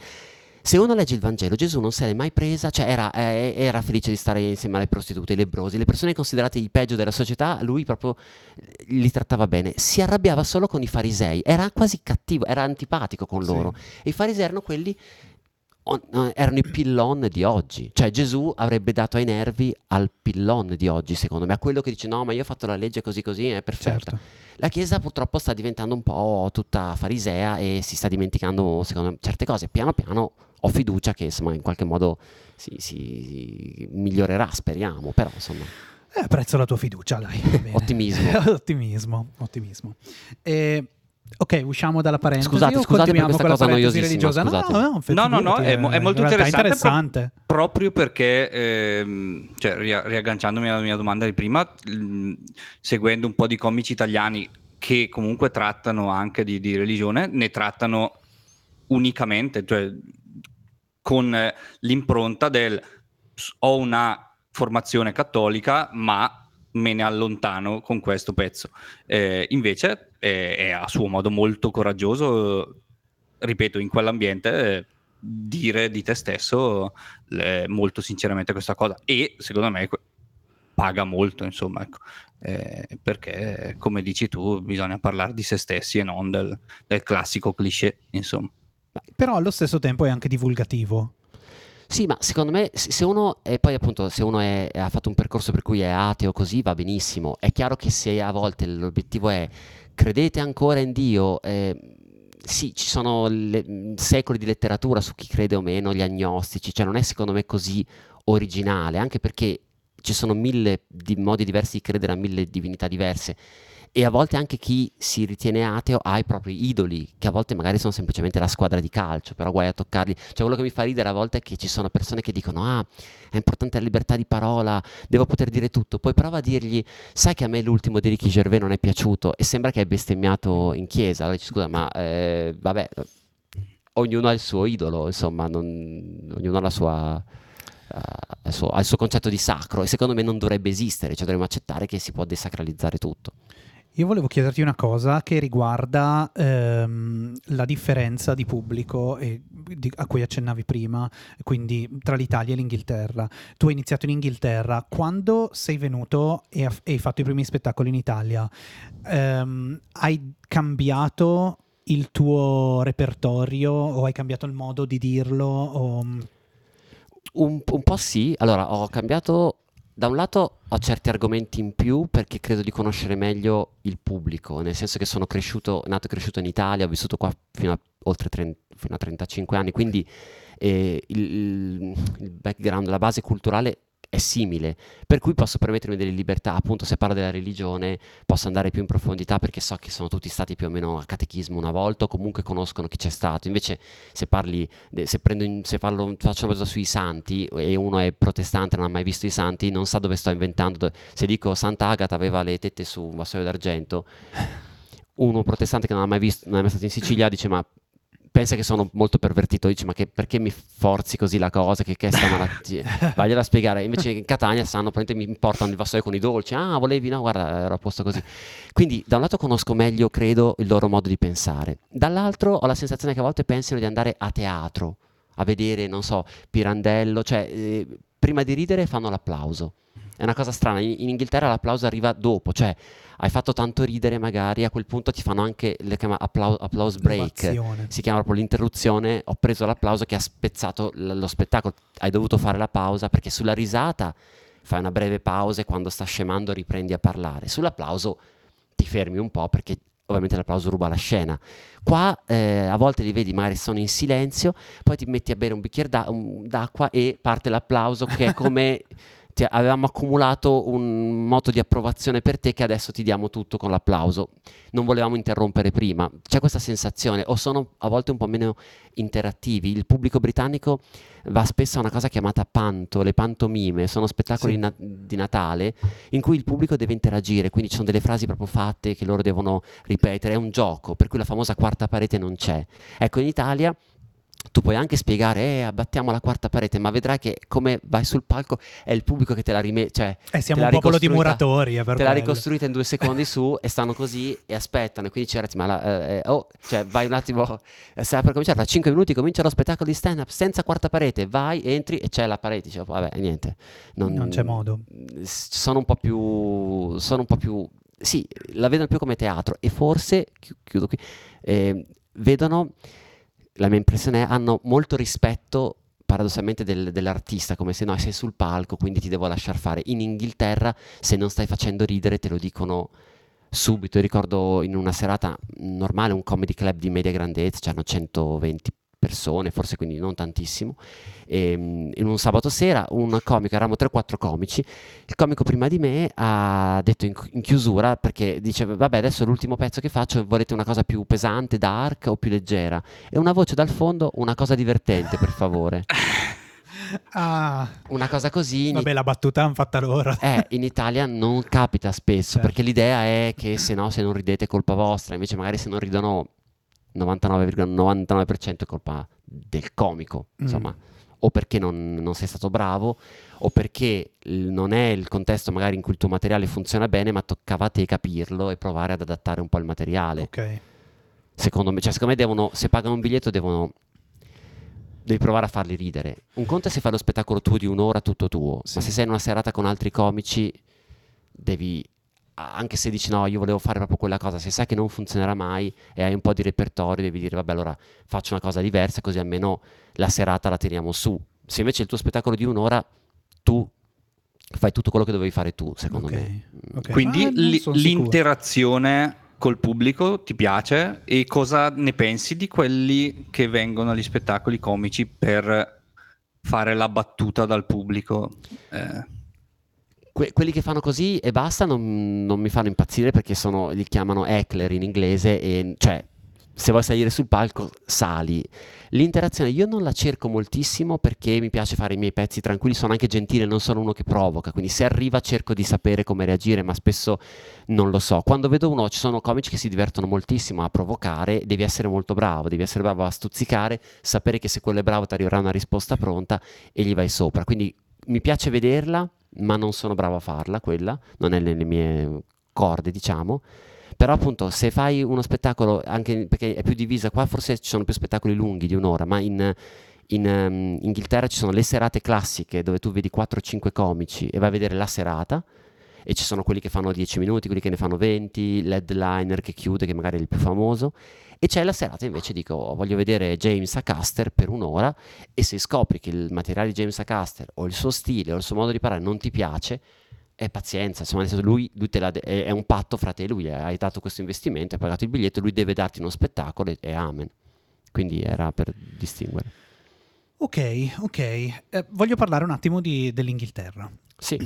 Se uno legge il Vangelo, Gesù non se l'è mai presa, cioè era, eh, era felice di stare insieme alle prostitute, ai lebrosi, le persone considerate il peggio della società, lui proprio eh, li trattava bene. Si arrabbiava solo con i farisei, era quasi cattivo, era antipatico con Sì. loro. E i farisei erano quelli, erano i pillon di oggi. Cioè Gesù avrebbe dato ai nervi al pillon di oggi, secondo me, a quello che dice no, ma io ho fatto la legge così così, è perfetta. Certo. La Chiesa purtroppo sta diventando un po' tutta farisea e si sta dimenticando, secondo me, certe cose. Piano piano ho fiducia che insomma in qualche modo si, si migliorerà, speriamo, però insomma. Eh, apprezzo la tua fiducia, dai. Ottimismo. ottimismo, ottimismo. E, ok, usciamo dalla parentesi. Scusate, scusate per questa cosa noiosissima, religiosa? No, scusate. no, No, no, no, figurati, è, mo- è in molto interessante, interessante. pro- proprio perché, ehm, cioè, ria- riagganciandomi alla mia domanda di prima, mh, seguendo un po' di comici italiani che comunque trattano anche di, di religione, ne trattano unicamente, cioè con eh, l'impronta del ho una formazione cattolica, ma me ne allontano con questo pezzo. Eh, invece è, è a suo modo molto coraggioso, ripeto, in quell'ambiente eh, dire di te stesso eh, molto sinceramente questa cosa e secondo me paga molto, insomma, ecco. Eh, perché come dici tu bisogna parlare di se stessi e non del, del classico cliché, insomma. Però allo stesso tempo è anche divulgativo. Sì, ma secondo me se uno, e poi appunto se uno è- ha fatto un percorso per cui è ateo così va benissimo. È chiaro che se a volte l'obiettivo è credete ancora in Dio, eh, sì, ci sono le- mh, secoli di letteratura su chi crede o meno, gli agnostici, cioè non è secondo me così originale, anche perché ci sono mille di- modi diversi di credere a mille divinità diverse. E a volte anche chi si ritiene ateo ha i propri idoli, che a volte magari sono semplicemente la squadra di calcio, però guai a toccarli. Cioè, quello che mi fa ridere a volte è che ci sono persone che dicono: Ah, è importante la libertà di parola, devo poter dire tutto. Poi prova a dirgli: Sai che a me l'ultimo di Ricky Gervais non è piaciuto, e sembra che hai bestemmiato in chiesa. Allora dici: Scusa, ma eh, vabbè, ognuno ha il suo idolo, insomma, non- ognuno ha la sua. eh, il suo- ha il suo concetto di sacro e secondo me non dovrebbe esistere, cioè dovremmo accettare che si può desacralizzare tutto. Io volevo chiederti una cosa che riguarda ehm, la differenza di pubblico e di- a cui accennavi prima, quindi tra l'Italia e l'Inghilterra. Tu hai iniziato in Inghilterra, quando sei venuto e, e hai fatto i primi spettacoli in Italia, ehm, hai cambiato il tuo repertorio o hai cambiato il modo di dirlo? o- Un, un po' sì, allora ho cambiato, da un lato ho certi argomenti in più perché credo di conoscere meglio il pubblico, nel senso che sono cresciuto, nato e cresciuto in Italia, ho vissuto qua fino a, oltre 30 fino a 35 anni, quindi eh, il, il- background, la base culturale è simile, per cui posso permettermi delle libertà, appunto se parlo della religione posso andare più in profondità perché so che sono tutti stati più o meno a catechismo una volta o comunque conoscono chi c'è stato, invece se parli se, in- se parlo, faccio una cosa sui santi e uno è protestante non ha mai visto i santi, non sa dove sto inventando. Se dico Santa Agata aveva le tette su un vassoio d'argento, uno protestante che non ha mai visto, non è mai stato in Sicilia dice ma pensa che sono molto pervertito, dice ma che, perché mi forzi così la cosa, che, che è sta malattia? Vagliela a spiegare, invece in Catania sanno, praticamente mi portano il vassoio con i dolci, ah volevi, no guarda ero a posto così. Quindi da un lato conosco meglio, credo, il loro modo di pensare, dall'altro ho la sensazione che a volte pensino di andare a teatro, a vedere, non so, Pirandello, cioè eh, prima di ridere fanno l'applauso. È una cosa strana, in, in Inghilterra l'applauso arriva dopo, cioè hai fatto tanto ridere magari, a quel punto ti fanno anche, le chiama applau- applause break, si chiama proprio l'interruzione, ho preso l'applauso che ha spezzato l- lo spettacolo, hai dovuto fare la pausa perché sulla risata fai una breve pausa e quando sta scemando riprendi a parlare, sull'applauso ti fermi un po' perché ovviamente l'applauso ruba la scena. Qua eh, a volte li vedi magari sono in silenzio, poi ti metti a bere un bicchiere d'a- un- d'acqua e parte l'applauso che è come ti avevamo accumulato un moto di approvazione per te che adesso ti diamo tutto con l'applauso. Non volevamo interrompere prima. C'è questa sensazione, o sono a volte un po' meno interattivi. Il pubblico britannico va spesso a una cosa chiamata panto, le pantomime, sono spettacoli Sì. na- di Natale in cui il pubblico deve interagire, quindi ci sono delle frasi proprio fatte che loro devono ripetere, è un gioco, per cui la famosa quarta parete non c'è. Ecco, in Italia tu puoi anche spiegare, eh, abbattiamo la quarta parete, ma vedrai che come vai sul palco è il pubblico che te la rimette, cioè Eh, siamo un popolo di muratori, è per te l'ha quello. ricostruita in due secondi su e stanno così e aspettano, quindi c'era, ma la, eh, eh, oh, cioè vai un attimo, eh, sta per cominciare, tra 5 minuti comincia lo spettacolo di stand up senza quarta parete, vai, entri e c'è la parete, dicevo, vabbè, niente. Non c'è modo. Sono un po' più, sono un po' più, sì, la vedono più come teatro e forse, chi- chiudo qui, eh, vedono, la mia impressione è, hanno molto rispetto paradossalmente del- dell'artista, come se no sei sul palco, quindi ti devo lasciar fare. In Inghilterra, se non stai facendo ridere, te lo dicono subito. Ricordo in una serata normale, un comedy club di media grandezza, c'erano 120 persone, forse quindi non tantissimo. E, mm, in un sabato sera un comico, eravamo 3-4 comici, il comico prima di me ha detto in, in chiusura, perché dice vabbè adesso l'ultimo pezzo che faccio, volete una cosa più pesante, dark o più leggera? E una voce dal fondo, una cosa divertente per favore. Ah, Una cosa così in, vabbè, la battuta hanno fatta loro. eh, in Italia non capita spesso Certo. perché l'idea è che se no se non ridete è colpa vostra, invece magari se non ridono 99,99% è colpa del comico, Mm. insomma, o perché non, non sei stato bravo o perché non è il contesto magari in cui il tuo materiale funziona bene, ma toccava a te capirlo e provare ad adattare un po' il materiale. Ok. Secondo me, cioè, secondo me devono, se pagano un biglietto devono devi provare a farli ridere. Un conto è se fai lo spettacolo tuo di un'ora tutto tuo, Sì. ma se sei in una serata con altri comici devi anche se dici no, io volevo fare proprio quella cosa, se sai che non funzionerà mai e hai un po' di repertorio, devi dire vabbè, allora faccio una cosa diversa, così almeno la serata la teniamo su. Se invece il tuo spettacolo di un'ora tu fai tutto quello che dovevi fare tu, secondo Ok, me. ok. Quindi sicuro. l'interazione col pubblico ti piace e cosa ne pensi di quelli che vengono agli spettacoli comici per fare la battuta dal pubblico? Eh, Que- quelli che fanno così e basta non, non mi fanno impazzire perché sono, li chiamano heckler in inglese e cioè se vuoi salire sul palco sali. L'interazione io non la cerco moltissimo perché mi piace fare i miei pezzi tranquilli, sono anche gentile, non sono uno che provoca, quindi se arriva cerco di sapere come reagire, ma spesso non lo so. Quando vedo uno, ci sono comici che si divertono moltissimo a provocare, devi essere molto bravo, devi essere bravo a stuzzicare, sapere che se quello è bravo ti arriverà una risposta pronta e gli vai sopra. Quindi mi piace vederla, ma non sono bravo a farla, quella, non è nelle mie corde, diciamo. Però appunto se fai uno spettacolo, anche perché è più divisa, qua forse ci sono più spettacoli lunghi di un'ora, ma in, in ehm, Inghilterra ci sono le serate classiche dove tu vedi 4-5 comici e vai a vedere la serata e ci sono quelli che fanno 10 minuti, quelli che ne fanno 20, l'headliner che chiude, che magari è il più famoso, e c'è la serata invece dico "Oh, voglio vedere James Acaster per un'ora e se scopri che il materiale di James Acaster o il suo stile o il suo modo di parlare non ti piace, è pazienza, insomma, lui, lui de- è, è un patto fra te e lui, hai dato questo investimento, hai pagato il biglietto, lui deve darti uno spettacolo e, e amen. Quindi era per distinguere. Ok, ok. Eh, voglio parlare un attimo di- dell'Inghilterra. Sì,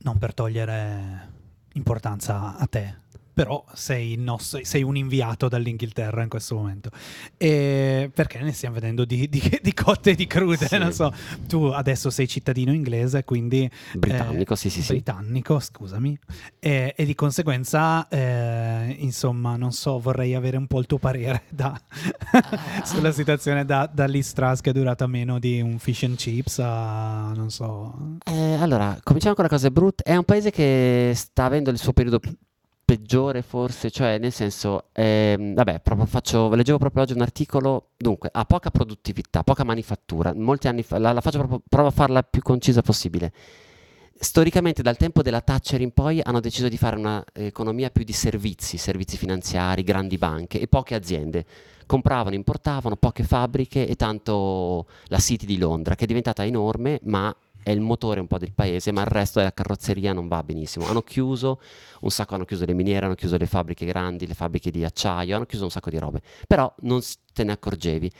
non per togliere importanza a te, però sei, il nostro- sei un inviato dall'Inghilterra in questo momento. E perché ne stiamo vedendo di, di- di cotte e di crude, Sì. non so. Tu adesso sei cittadino inglese, quindi... britannico, eh, sì, sì, sì. Britannico, scusami. E, e di conseguenza, eh, insomma, non so, vorrei avere un po' il tuo parere da- sulla situazione da, da Liz Truss che è durata meno di un fish and chips a, non so... Eh, allora, cominciamo con le cose brutte. È un paese che sta avendo il suo periodo peggiore, forse, cioè, nel senso, ehm, vabbè, proprio faccio, leggevo proprio oggi un articolo, dunque, ha poca produttività, poca manifattura. Molti anni fa, la, la faccio proprio, provo a farla più concisa possibile. Storicamente, dal tempo della Thatcher in poi, hanno deciso di fare un'economia più di servizi, servizi finanziari, grandi banche e poche aziende. Compravano, importavano, poche fabbriche e tanto la City di Londra, che è diventata enorme, ma è il motore un po' del paese, ma il resto della carrozzeria non va benissimo. Hanno chiuso un sacco, hanno chiuso le miniere, hanno chiuso le fabbriche grandi, le fabbriche di acciaio, hanno chiuso un sacco di robe, però non te ne accorgevi.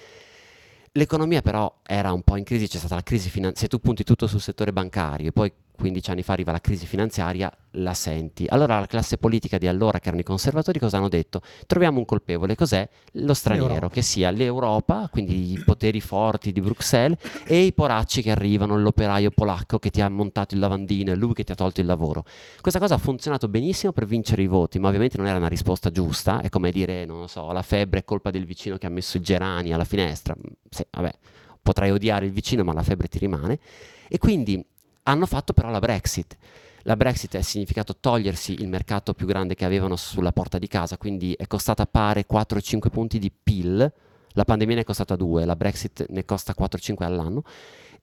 L'economia però era un po' in crisi, c'è stata la crisi finanziaria, se tu punti tutto sul settore bancario e poi 15 anni fa arriva la crisi finanziaria, la senti. Allora la classe politica di allora, che erano i conservatori, cosa hanno detto? Troviamo un colpevole, cos'è? Lo straniero, L'Europa. che sia l'Europa, quindi i poteri forti di Bruxelles, e i poracci che arrivano, l'operaio polacco che ti ha montato il lavandino, e lui che ti ha tolto il lavoro. Questa cosa ha funzionato benissimo per vincere i voti, ma ovviamente non era una risposta giusta, è come dire, non lo so, la febbre è colpa del vicino che ha messo i gerani alla finestra. Sì, vabbè, potrai odiare il vicino, ma la febbre ti rimane. E quindi hanno fatto però la Brexit. La Brexit ha significato togliersi il mercato più grande che avevano sulla porta di casa, quindi è costata pare 4-5 punti di PIL. La pandemia ne è costata 2, la Brexit ne costa 4-5 all'anno.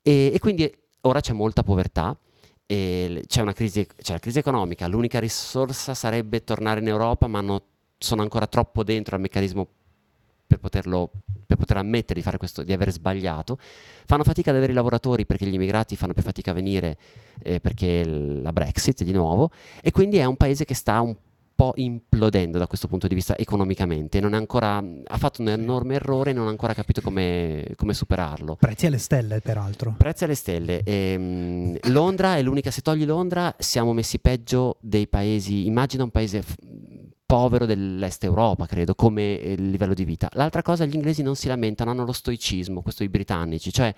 E, e quindi ora c'è molta povertà, c'è una crisi, c'è la crisi economica, l'unica risorsa sarebbe tornare in Europa, ma hanno- sono ancora troppo dentro al meccanismo per, poterlo, per poter ammettere di, fare questo, di aver sbagliato. Fanno fatica ad avere i lavoratori perché gli immigrati fanno più fatica a venire eh, perché la Brexit di nuovo e quindi è un paese che sta un po' implodendo da questo punto di vista economicamente, non è ancora, ha fatto un enorme errore e non ha ancora capito come, come superarlo. Prezzi alle stelle, peraltro. Prezzi alle stelle. Ehm, Londra è l'unica, se togli Londra siamo messi peggio dei paesi, immagina un paese povero dell'est Europa, credo, come eh, livello di vita. L'altra cosa, gli inglesi non si lamentano, hanno lo stoicismo, questo i britannici, cioè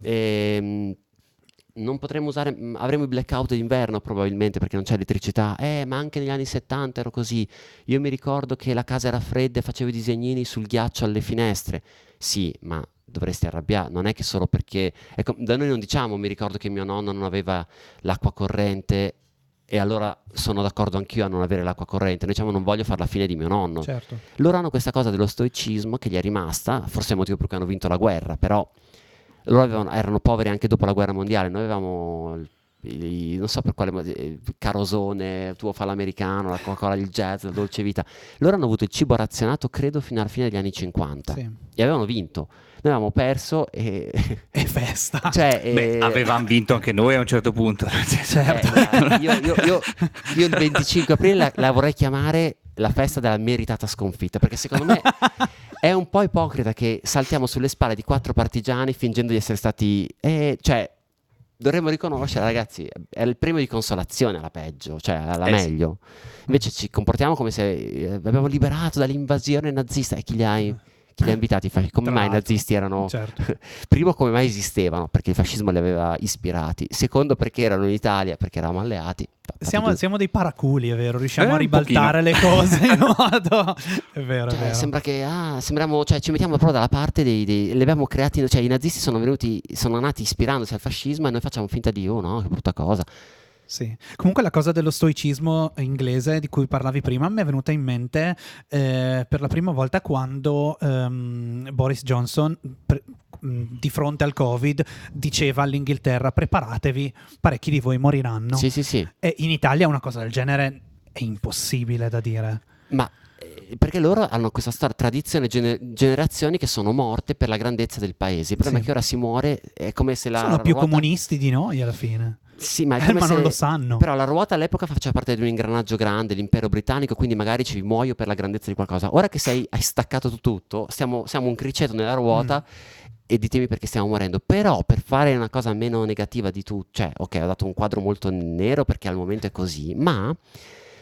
ehm, non potremmo usare, mh, avremo i blackout d'inverno probabilmente perché non c'è elettricità, eh, ma anche negli anni 70 ero così. Io mi ricordo che la casa era fredda e facevo i disegnini sul ghiaccio alle finestre. Sì, ma dovresti arrabbiare, non è che solo perché... Ecco, da noi non diciamo, mi ricordo che mio nonno non aveva l'acqua corrente e allora sono d'accordo anch'io a non avere l'acqua corrente, noi diciamo non voglio fare la fine di mio nonno. Certo. Loro hanno questa cosa dello stoicismo che gli è rimasta, forse è il motivo per cui hanno vinto la guerra, però loro avevano- erano poveri anche dopo la guerra mondiale, noi avevamo, il- i- non so per quale motivo, il carosone, tuo fa l'americano, la Coca-Cola, il jazz, la dolce vita. Loro hanno avuto il cibo razionato credo fino alla fine degli anni 50 Sì. e avevano vinto. Noi avevamo perso e... E festa. cioè, Beh, eh, avevamo vinto anche noi a un certo punto. Certo. eh, io, io- io- io il 25 aprile la, la vorrei chiamare la festa della meritata sconfitta, perché secondo me è un po' ipocrita che saltiamo sulle spalle di quattro partigiani fingendo di essere stati... eh, cioè, dovremmo riconoscere, ragazzi, è il premio di consolazione alla peggio, cioè alla Eh sì. meglio. Invece ci comportiamo come se eh, abbiamo liberato dall'invasione nazista e chi li ha, chi li ha invitati? Come mai i nazisti erano... Certo. Primo, come mai esistevano? Perché il fascismo li aveva ispirati. Secondo, perché erano in Italia, perché eravamo alleati. Siamo, siamo dei paraculi, è vero? Riusciamo Eh, a ribaltare le cose in modo... È vero, è Cioè, vero. sembra che ah, sembriamo, cioè, ci mettiamo proprio dalla parte dei, dei- li abbiamo creati, cioè i nazisti sono venuti, sono nati ispirandosi al fascismo e noi facciamo finta di oh no, che brutta cosa. Sì. Comunque la cosa dello stoicismo inglese di cui parlavi prima mi è venuta in mente eh, per la prima volta quando ehm, Boris Johnson pre- mh, di fronte al Covid diceva all'Inghilterra preparatevi, parecchi di voi moriranno. Sì, sì, sì. E in Italia una cosa del genere è impossibile da dire. Ma eh, perché loro hanno questa storia, tradizione, gene- generazioni che sono morte per la grandezza del paese. Il problema Sì. è che ora si muore, è come se la Sono più ruota- comunisti di noi alla fine. Sì, ma Eh, ma se... non lo sanno. Però la ruota all'epoca faceva parte di un ingranaggio grande, l'impero britannico, quindi magari ci muoio per la grandezza di qualcosa. Ora che sei, hai staccato tu tutto, stiamo, siamo un criceto nella ruota Mm. e ditemi perché stiamo morendo. Però per fare una cosa meno negativa di tutto, cioè, ok, ho dato un quadro molto nero perché al momento è così, ma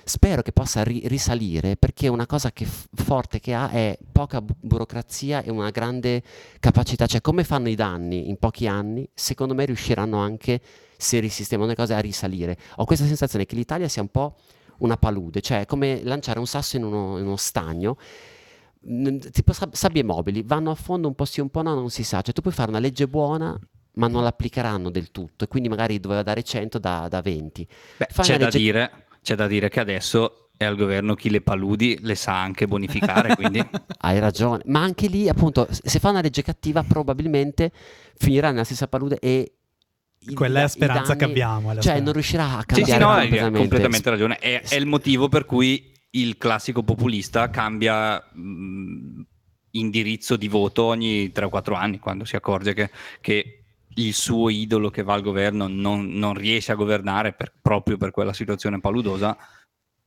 spero che possa ri- risalire perché una cosa che f- forte che ha è poca bu- burocrazia e una grande capacità, cioè come fanno i danni in pochi anni, secondo me riusciranno anche se risistemano le cose a risalire. Ho questa sensazione che l'Italia sia un po' una palude, cioè è come lanciare un sasso in uno, in uno stagno. Tipo sab- sabbie mobili, vanno a fondo un po' sì, un po' no, non si sa. Cioè tu puoi fare una legge buona, ma non l'applicheranno del tutto, e quindi magari doveva dare 100 da, da 20. Beh, c'è, una da legge- dire, c'è da dire che adesso è al governo chi le paludi le sa anche bonificare, quindi Hai ragione, ma anche lì, appunto, se fa una legge cattiva, probabilmente finirà nella stessa palude e. Quella è la speranza che danni- abbiamo. è la Cioè, speranza. non riuscirà a sì, cambiare sì, no, hai completamente. completamente ragione. È, è il motivo per cui il classico populista cambia mh, indirizzo di voto ogni 3 o 4 anni, quando si accorge che, che il suo idolo che va al governo non, non riesce a governare per- proprio per quella situazione paludosa,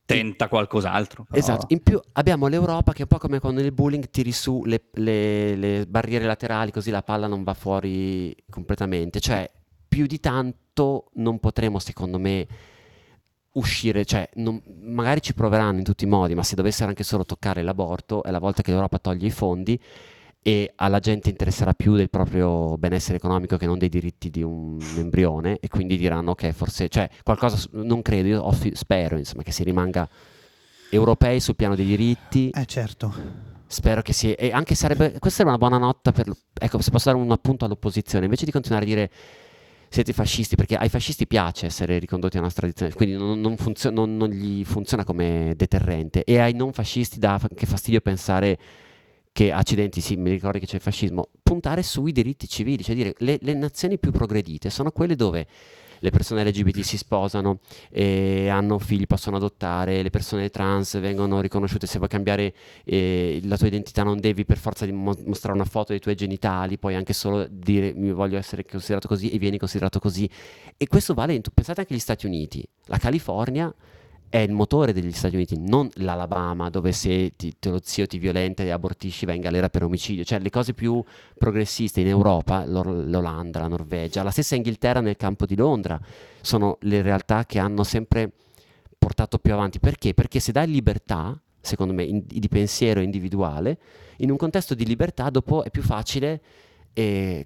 tenta qualcos'altro. Però- Esatto, in più abbiamo l'Europa che è un po' come quando nel bowling tiri su le, le- le barriere laterali così la palla non va fuori completamente, cioè più di tanto non potremo secondo me uscire, cioè non- magari ci proveranno in tutti i modi, ma se dovessero anche solo toccare l'aborto è la volta che l'Europa toglie i fondi e alla gente interesserà più del proprio benessere economico che non dei diritti di un embrione e quindi diranno che forse, cioè qualcosa, non credo, io fi- spero insomma che si rimanga europei sul piano dei diritti, Eh certo. spero che si, e anche sarebbe, questa è una buona nota per, ecco se posso dare un appunto all'opposizione, invece di continuare a dire siete fascisti, perché ai fascisti piace essere ricondotti alla nostra tradizione, quindi non, non funzio- non- non gli funziona come deterrente. E ai non fascisti dà anche fastidio pensare che accidenti, sì, mi ricordi che c'è il fascismo, puntare sui diritti civili, cioè dire le, le nazioni più progredite sono quelle dove le persone LGBT si sposano, e hanno figli, possono adottare, le persone trans vengono riconosciute, se vuoi cambiare eh, la tua identità non devi per forza mostrare una foto dei tuoi genitali, puoi anche solo dire mi voglio essere considerato così e vieni considerato così. E questo vale in pensate anche agli Stati Uniti, la California è il motore degli Stati Uniti, non l'Alabama dove se ti, lo zio ti violenta e abortisci vai in galera per omicidio, cioè le cose più progressiste in Europa, l'Olanda, la Norvegia, la stessa Inghilterra nel campo di Londra, sono le realtà che hanno sempre portato più avanti. Perché? Perché se dai libertà, secondo me, in, di pensiero individuale, in un contesto di libertà dopo è più facile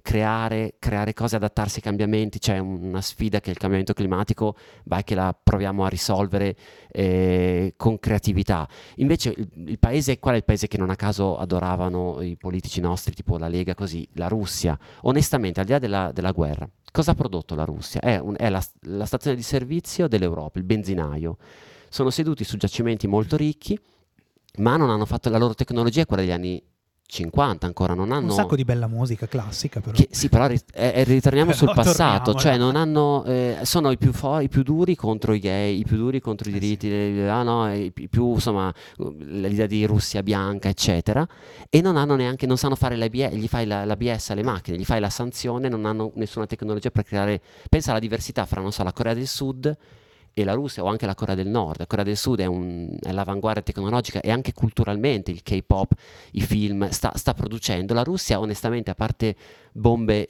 creare, creare, cose, adattarsi ai cambiamenti. C'è una sfida che il cambiamento climatico, vai che la proviamo a risolvere eh, con creatività. Invece il, il, paese, qual è il paese che non a caso adoravano i politici nostri, tipo la Lega, così? La Russia. Onestamente, al di là della, della guerra, cosa ha prodotto la Russia? È, un, è la, la stazione di servizio dell'Europa, il benzinaio. Sono seduti su giacimenti molto ricchi, ma non hanno fatto la loro tecnologia, quella degli anni 50 ancora non hanno un sacco di bella musica classica però che, sì però eh, eh ritorniamo sul passato cioè non hanno eh, sono i più, fo- i più duri contro i gay i più duri contro i eh diritti sì. ah, no, i, i, più insomma l'idea di Russia bianca eccetera e non hanno neanche non sanno fare l'ABS gli fai la, l'ABS alle macchine gli fai la sanzione non hanno nessuna tecnologia per creare pensa alla diversità fra non so la Corea del Sud e la Russia o anche la Corea del Nord. La Corea del Sud è, un, è l'avanguardia tecnologica e anche culturalmente il K-pop, i film, sta, sta, producendo. La Russia, onestamente, a parte bombe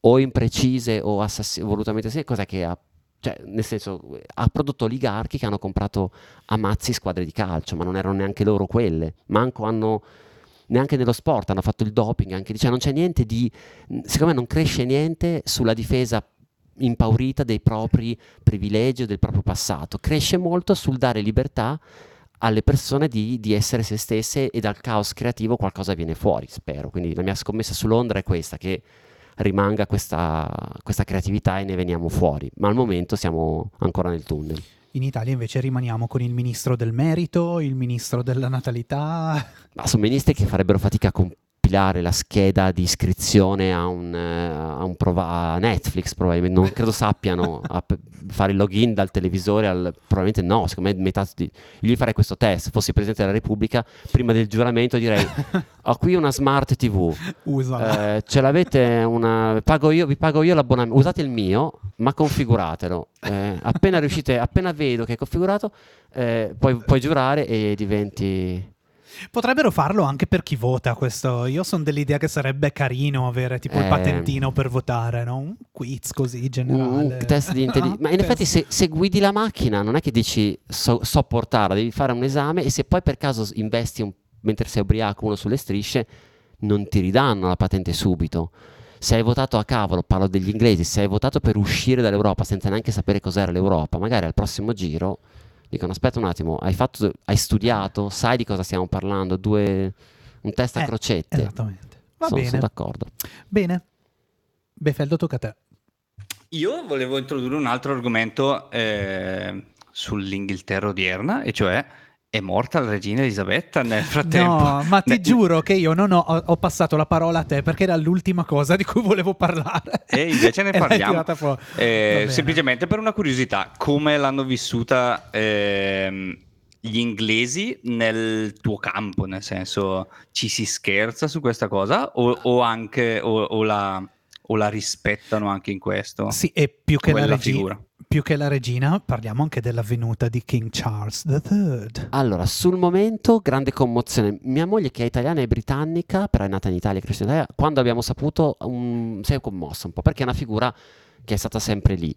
o imprecise o assass- volutamente sì, cosa che ha cioè, nel senso, ha prodotto oligarchi che hanno comprato a mazzi squadre di calcio, ma non erano neanche loro quelle. Manco hanno neanche nello sport hanno fatto il doping, anche, cioè non c'è niente di, secondo me non cresce niente sulla difesa impaurita dei propri privilegi o del proprio passato, cresce molto sul dare libertà alle persone di, di, essere se stesse e dal caos creativo qualcosa viene fuori, spero. Quindi la mia scommessa su Londra è questa, che rimanga questa, questa creatività e ne veniamo fuori, ma al momento siamo ancora nel tunnel. In Italia invece rimaniamo con il ministro del merito, il ministro della natalità. Ma sono ministri che farebbero fatica a, comp- compilare la scheda di iscrizione a un, a un prova- a Netflix, probabilmente. Non credo sappiano fare il login dal televisore al, probabilmente no, secondo me metà di, io farei questo test, fossi Presidente della Repubblica, prima del giuramento direi ho qui una smart TV, eh, ce l'avete una, pago io, vi pago io l'abbonamento, usate il mio, ma configuratelo, eh, appena riuscite, appena vedo che è configurato, eh, puoi, puoi giurare e diventi Potrebbero farlo anche per chi vota questo. Io sono dell'idea che sarebbe carino avere tipo eh, il patentino per votare, no? Un quiz così generale. Un test di intelligenza. Ma in effetti se, se, guidi la macchina non è che dici so, so portarla, devi fare un esame e se poi per caso investi un, mentre sei ubriaco uno sulle strisce, non ti ridanno la patente subito. Se hai votato a cavolo, parlo degli inglesi, se hai votato per uscire dall'Europa senza neanche sapere cos'era l'Europa, magari al prossimo giro dicono aspetta un attimo, hai, fatto, hai studiato, sai di cosa stiamo parlando, due, un test a eh, crocette. Esattamente. Va sono, bene. Sono d'accordo. Bene. Befeldo, tocca a te. Io volevo introdurre un altro argomento eh, sull'Inghilterra odierna, e cioè è morta la regina Elisabetta nel frattempo. No, ma ti ne... giuro che io non ho, ho, passato la parola a te perché era l'ultima cosa di cui volevo parlare. E invece ne parliamo. Eh, semplicemente per una curiosità, come l'hanno vissuta eh, gli inglesi nel tuo campo? Nel senso, ci si scherza su questa cosa o, o anche o, o, la, o, la, rispettano anche in questo? Sì, e più che la regina più che la regina, parliamo anche della venuta di King Charles III. Allora, sul momento, grande commozione. Mia moglie, che è italiana e britannica, però è nata in Italia e cresciuta in Italia, quando abbiamo saputo, um, si è commossa un po', perché è una figura che è stata sempre lì.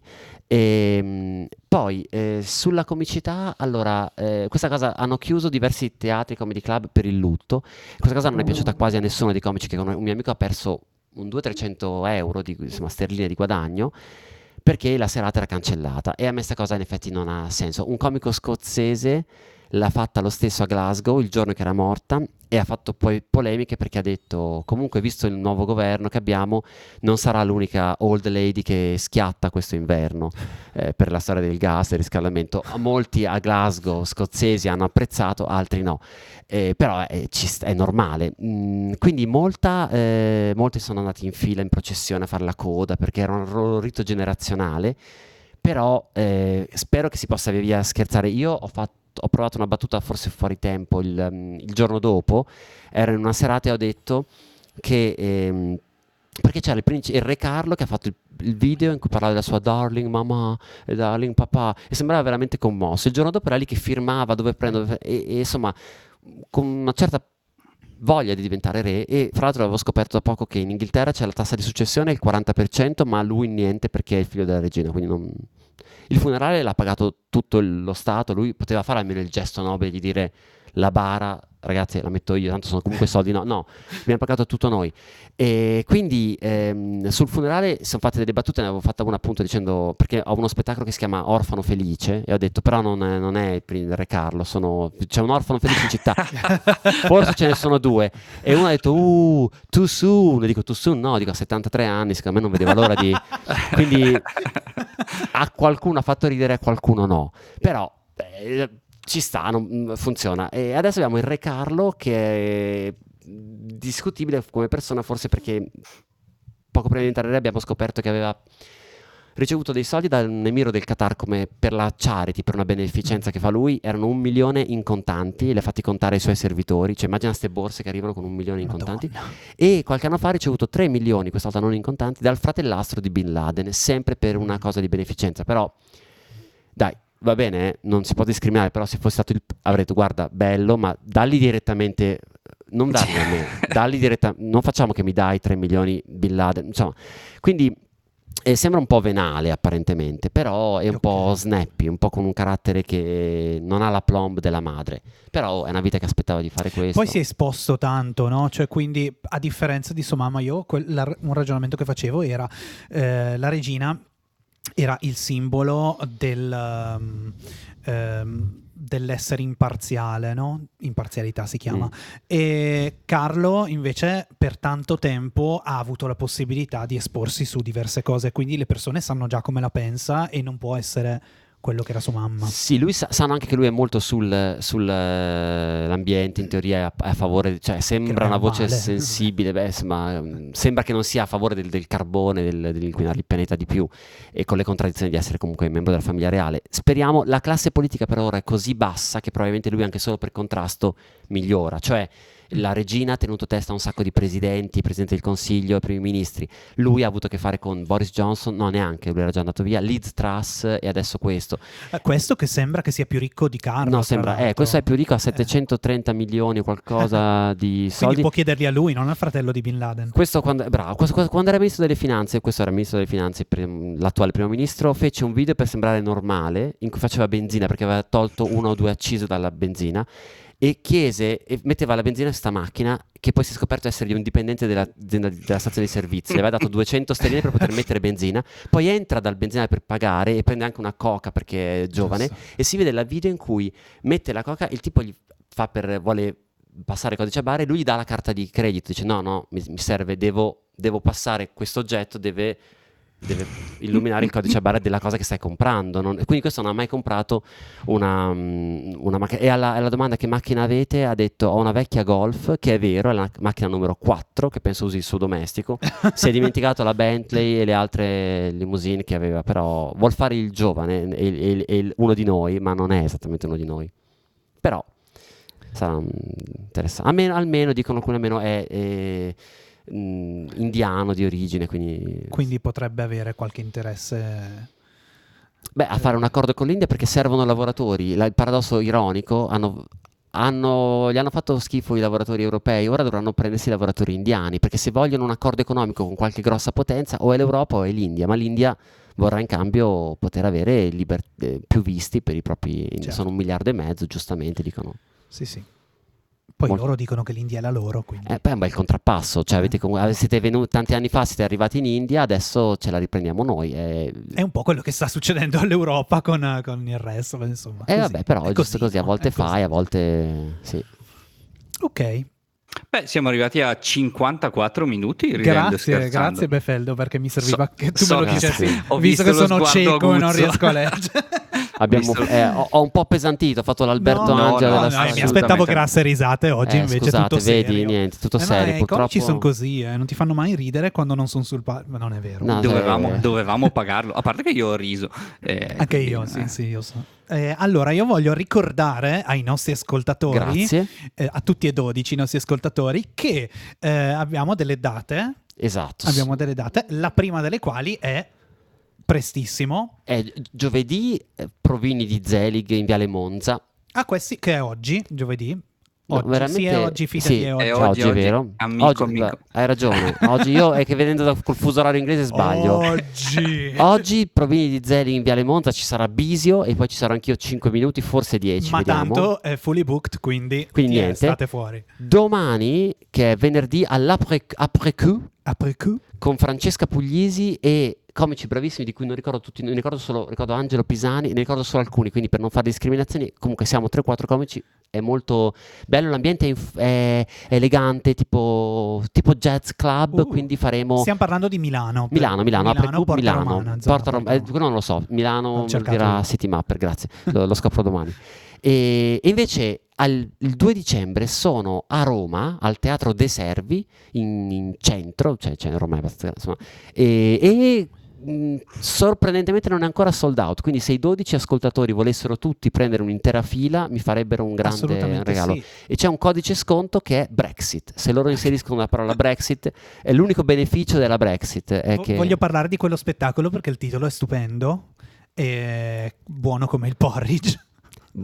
E, ehm, poi, eh, sulla comicità, allora, eh, questa cosa, hanno chiuso diversi teatri, comedy club per il lutto. Questa cosa non è piaciuta quasi a nessuno dei comici, che un mio amico ha perso un 200-300 euro di insomma, sterline di guadagno perché la serata era cancellata e a me questa cosa in effetti non ha senso. Un comico scozzese l'ha fatta lo stesso a Glasgow il giorno che era morta e ha fatto poi polemiche perché ha detto comunque visto il nuovo governo che abbiamo non sarà l'unica old lady che schiatta questo inverno eh, per la storia del gas e riscaldamento. Molti a Glasgow scozzesi hanno apprezzato altri no. Eh, però è, è normale. Mm, quindi molta, eh, molti sono andati in fila in processione a fare la coda perché era un rito generazionale però eh, spero che si possa via via scherzare. Io ho fatto ho provato una battuta forse fuori tempo il, um, il, giorno dopo, ero in una serata e ho detto che ehm, perché c'era il, princi- il re Carlo che ha fatto il, il video in cui parlava della sua darling mamma e darling papà e sembrava veramente commosso. Il giorno dopo era lì che firmava dove prendere e, e insomma con una certa voglia di diventare re e fra l'altro avevo scoperto da poco che in Inghilterra c'è la tassa di successione il 40% ma lui niente perché è il figlio della regina quindi non... il funerale l'ha pagato tutto lo Stato lui poteva fare almeno il gesto nobile di dire la bara ragazzi la metto io, tanto sono comunque soldi, no, no, abbiamo pagato tutto noi. E quindi ehm, sul funerale sono fatte delle battute, ne avevo fatta una appunto dicendo, perché ho uno spettacolo che si chiama Orfano Felice e ho detto però non è, non è il Re Carlo, sono, c'è un orfano felice in città, forse ce ne sono due. E uno ha detto, uh, too soon, e dico too soon, no, dico a 73 anni, secondo me non vedeva l'ora di... Quindi a qualcuno ha fatto ridere, a qualcuno no. Però... Beh, ci sta, non, mm, funziona. E adesso abbiamo il Re Carlo che è discutibile come persona, forse perché poco prima di diventare re abbiamo scoperto che aveva ricevuto dei soldi dal emiro del Qatar come per la charity, per una beneficenza che fa lui, erano un milione in contanti, le ha fatti contare ai suoi servitori, cioè immagina queste borse che arrivano con un milione in Madonna. contanti, e qualche anno fa ha ricevuto 3 milioni, questa volta non in contanti, dal fratellastro di Bin Laden, sempre per una cosa di beneficenza, però dai, va bene, non si può discriminare, però se fosse stato il... avrei detto guarda, bello, ma dalli direttamente, non darli a me, dalli direttamente, non facciamo che mi dai 3 milioni Bin Laden, insomma, quindi eh, sembra un po' venale apparentemente, però è un Ok. po' snappy, un po' con un carattere che non ha la plomb della madre, però è una vita che aspettava di fare questo. Poi si è esposto tanto, no? Cioè, quindi, a differenza di sua mamma, io quel- la- un ragionamento che facevo era eh, la regina era il simbolo del, um, ehm, dell'essere imparziale, no? Imparzialità si chiama. Mm. E Carlo, invece, per tanto tempo ha avuto la possibilità di esporsi su diverse cose, quindi le persone sanno già come la pensa e non può essere quello che era sua mamma. Sì, lui sa- sanno anche che lui è molto sul- sull'ambiente, in teoria è a, a favore, cioè sembra una voce male. sensibile, beh, insomma, mm, sembra che non sia a favore del, del carbone, del, dell'inquinare il pianeta di più e con le contraddizioni di essere comunque membro della famiglia reale. Speriamo, la classe politica per ora è così bassa che probabilmente lui anche solo per contrasto migliora, cioè la regina ha tenuto testa a un sacco di presidenti, presidente del consiglio, primi ministri. Lui ha avuto a che fare con Boris Johnson, no neanche, lui era già andato via, Liz Truss e adesso questo. Eh, Questo che sembra che sia più ricco di Carlo. No, sembra, eh, questo è più ricco, ha Eh. 730 milioni o qualcosa di Quindi soldi. può chiederli a lui, non al fratello di Bin Laden. Questo quando, bravo, questo- questo- quando era ministro delle finanze, questo era ministro delle finanze, l'attuale primo ministro, fece un video per sembrare normale in cui faceva benzina perché aveva tolto una o due accise dalla benzina e chiese e metteva la benzina in questa macchina che poi si è scoperto essere di un dipendente della, della- della stazione di servizio, le aveva dato 200 sterline per poter mettere benzina, poi entra dal benzinaio per pagare e prende anche una coca perché è giovane Giusto. e si vede la video in cui mette la coca, il tipo gli fa per vuole passare codice a barre, lui gli dà la carta di credito, dice no, no, mi, mi serve, devo, devo passare questo oggetto, deve, deve illuminare il codice a barre della cosa che stai comprando. non- quindi questo non ha mai comprato una, mm, una macchina. E alla, alla domanda che macchina avete ha detto ho una vecchia Golf, che è vero, è la macchina numero 4, che penso usi il suo domestico. si è dimenticato la Bentley e le altre limousine che aveva, però vuol fare il giovane, e- e il- uno di noi, ma non è esattamente uno di noi. Però sarà interessante. Almeno, almeno dicono alcuni, almeno è, è, mm, indiano di origine, quindi, Quindi potrebbe avere qualche interesse. Beh, a fare un accordo con l'India perché servono lavoratori. La- il paradosso ironico, hanno, hanno- gli hanno fatto schifo i lavoratori europei, ora dovranno prendersi i lavoratori indiani, perché se vogliono un accordo economico con qualche grossa potenza, o è l'Europa o è l'India, ma l'India vorrà in cambio poter avere liber- eh, più visti per i propri... Certo. Sono un miliardo e mezzo, giustamente, dicono. Sì, sì. Poi Molto- loro dicono che l'India è la loro, quindi... Eh, poi è un bel contrappasso, cioè avete comunque- siete venuti tanti anni fa, siete arrivati in India, adesso ce la riprendiamo noi. eh. È un po' quello che sta succedendo all'Europa con, con il resto, insomma. Eh così. vabbè, però è, giusto così, a no? volte È così. fai, a volte sì. Ok, Beh, siamo arrivati a 54 minuti. grazie, grazie Befeldo perché mi serviva So- che tu so me lo dicessi, sì. Ho visto visto che sono cieco e non riesco a leggere. Abbiamo, eh, ho, ho un po' appesantito, ho fatto l'Alberto No, no, Angela no, no, no, mi aspettavo grasse risate, oggi Eh, invece scusate, tutto vedi, serio. niente, tutto Eh, ma, serio, eh, I comici purtroppo- sono così, eh, non ti fanno mai ridere quando non sono sul palco, ma non è vero. No, Dovevamo, eh. dovevamo pagarlo. A parte che io ho riso. eh, Anche io, eh. sì, sì, io so. Eh, allora, io voglio ricordare ai nostri ascoltatori, eh, a tutti e 12 i nostri ascoltatori, che eh, abbiamo delle date Esatto. Abbiamo delle date, la prima delle quali è prestissimo. È gi- giovedì eh, Provini di Zelig in Viale Monza. A questi che è oggi, giovedì. No, Oggi, veramente sì, è oggi, fidati, sì, è oggi. È oggi, oggi, è vero? Amico, oggi, amico. hai ragione. Oggi io è che vedendo da- col fuso orario inglese sbaglio. Oggi. Oggi Provini di Zelig in Viale Monza ci sarà Bisio e poi ci sarò anch'io 5 minuti, forse 10. Ma vediamo. tanto è fully booked, quindi, Quindi niente. state fuori. Domani, che è venerdì, all'Après après coup Après coup? con Francesca Puglisi e comici bravissimi di cui non ricordo tutti, ne ricordo solo ricordo Angelo Pisani, ne ricordo solo alcuni, quindi per non fare discriminazioni, comunque siamo 3-4 comici, è molto bello, l'ambiente è, inf- è elegante, tipo, tipo jazz club, Uh, quindi faremo Stiamo parlando di Milano. Milano, Milano, Après coup, Porta Milano, Romana, Porta Rom- eh, non lo so, Milano dirà. City Mapper, grazie, lo, lo scopro domani. E, e invece al- il 2 dicembre sono a Roma, al Teatro De Servi, in, in centro, cioè, cioè Roma è abbastanza, insomma, e, e, mh, sorprendentemente non è ancora sold out, quindi se i 12 ascoltatori volessero tutti prendere un'intera fila mi farebbero un grande regalo. sì. E c'è un codice sconto che è Brexit. Se loro inseriscono la parola Brexit, è l'unico beneficio della Brexit. È Vo- che... Voglio parlare di quello spettacolo perché il titolo è stupendo e buono come il porridge.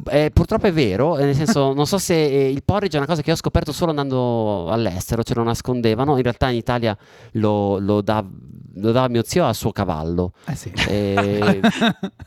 Eh, purtroppo è vero, eh, nel senso, non so se eh, il porridge è una cosa che ho scoperto solo andando all'estero, ce lo nascondevano. In realtà in Italia lo, lo dà- lo dava mio zio al suo cavallo. Eh sì. E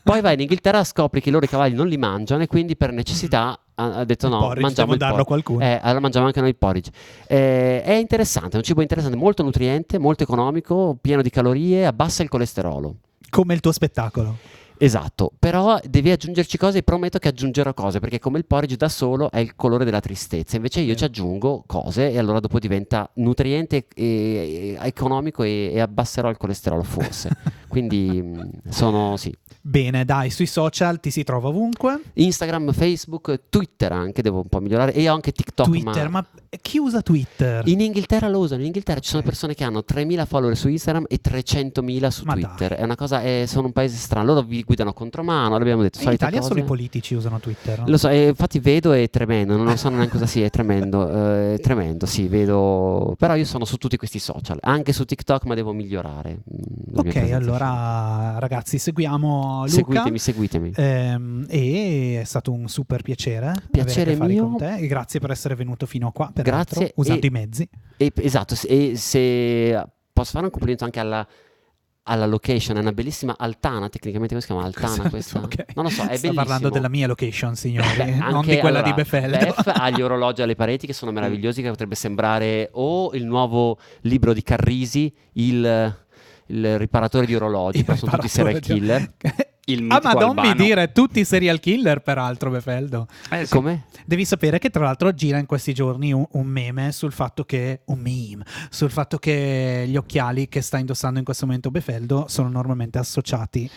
poi vai in Inghilterra, scopri che loro i cavalli non li mangiano e quindi per necessità ha, ha detto Il no, porridge, mangiamo il darlo a qualcuno. Eh, allora mangiamo anche noi il porridge. Eh, è interessante, è un cibo interessante, molto nutriente, molto economico, pieno di calorie, abbassa il colesterolo. Come il tuo spettacolo. Esatto, però devi aggiungerci cose e prometto che aggiungerò cose perché come il porridge da solo è il colore della tristezza, invece io ci aggiungo cose e allora dopo diventa nutriente e, e- economico e, e abbasserò il colesterolo forse. Quindi mh, sono sì. Bene, dai, sui social ti si trova ovunque. Instagram, Facebook, Twitter anche devo un po' migliorare e ho anche TikTok. Twitter, ma... chi usa Twitter? In Inghilterra lo usano, in Inghilterra ci sono persone che hanno 3.000 follower su Instagram e 300.000 su Ma Twitter. dai. È una cosa, è- sono un paese strano. Loro vi guidano contromano, l'abbiamo detto. In Italia solo i cose. politici usano Twitter. Lo so, e infatti vedo è tremendo, non so neanche cosa sia, è tremendo, eh, è tremendo, sì, vedo, però io sono su tutti questi social, anche su TikTok, ma devo migliorare. mm, Ok, presenza. Allora ragazzi, seguiamo Luca. Seguitemi, seguitemi. Ehm, e è stato un super piacere Piacere mio. con te e grazie per essere venuto fino a qua peraltro, Grazie, usando e- i mezzi E, esatto, e se posso fare un complimento anche alla, alla location, è una bellissima Altana, tecnicamente come si chiama Altana Cosa- questa? ok. Non lo so, è bellissimo. parlando della mia location signori Beh, non anche, di quella allora, di Befeldo Bef ha gli orologi alle pareti che sono meravigliosi, che potrebbe sembrare o il nuovo libro di Carrisi, il, il riparatore di orologi, però sono tutti serial killer. Il ah ma non mi dire tutti serial killer peraltro Befeldo Eh, sì. Come? devi sapere che tra l'altro gira in questi giorni un, un meme sul fatto che un meme sul fatto che gli occhiali che sta indossando in questo momento Befeldo sono normalmente associati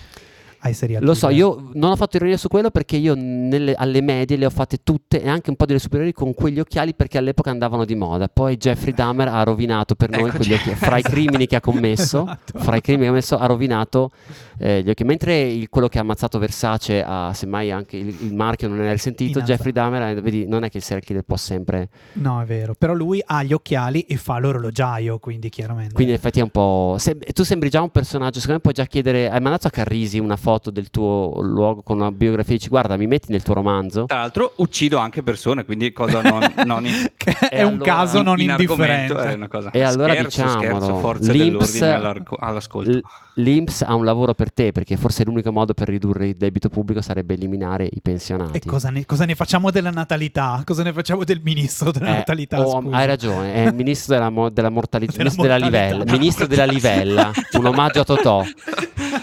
ai serial Lo so, io non ho fatto ironia su quello perché io nelle- alle medie le ho fatte tutte e anche un po' delle superiori con quegli occhiali perché all'epoca andavano di moda. Poi Jeffrey Dahmer ha rovinato per noi Eccoci. quegli occhiali, fra i crimini che ha commesso, Esatto. fra i crimini che ha commesso ha rovinato eh, gli occhiali. Mentre il- quello che ha ammazzato Versace ha semmai anche il, il marchio non era risentito, Inalza- Jeffrey Dahmer, eh, vedi, non è che il serial killer può sempre... no è vero però lui ha gli occhiali e fa l'orologiaio quindi chiaramente Quindi in effetti è un po'... sem- tu sembri già un personaggio, secondo me puoi già chiedere... Hai mandato a Carrisi una foto del tuo luogo con una biografia e dici guarda mi metti nel tuo romanzo? Tra l'altro uccido anche persone, quindi cosa non, non in- è E un allora- caso non in indifferente è una cosa. E allora scherzo, diciamolo, scherzo, forze l'Inps- dell'ordine all'arco- all'ascolto. L- L'Inps ha un lavoro per te perché forse l'unico modo per ridurre il debito pubblico sarebbe eliminare i pensionati. E cosa ne, cosa ne facciamo della natalità? Cosa ne facciamo del ministro della Eh, natalità? oh, hai ragione, è il ministro della, mo- della mortalità, Della ministro della mortalità. livella, ministro della livella, un omaggio a Totò,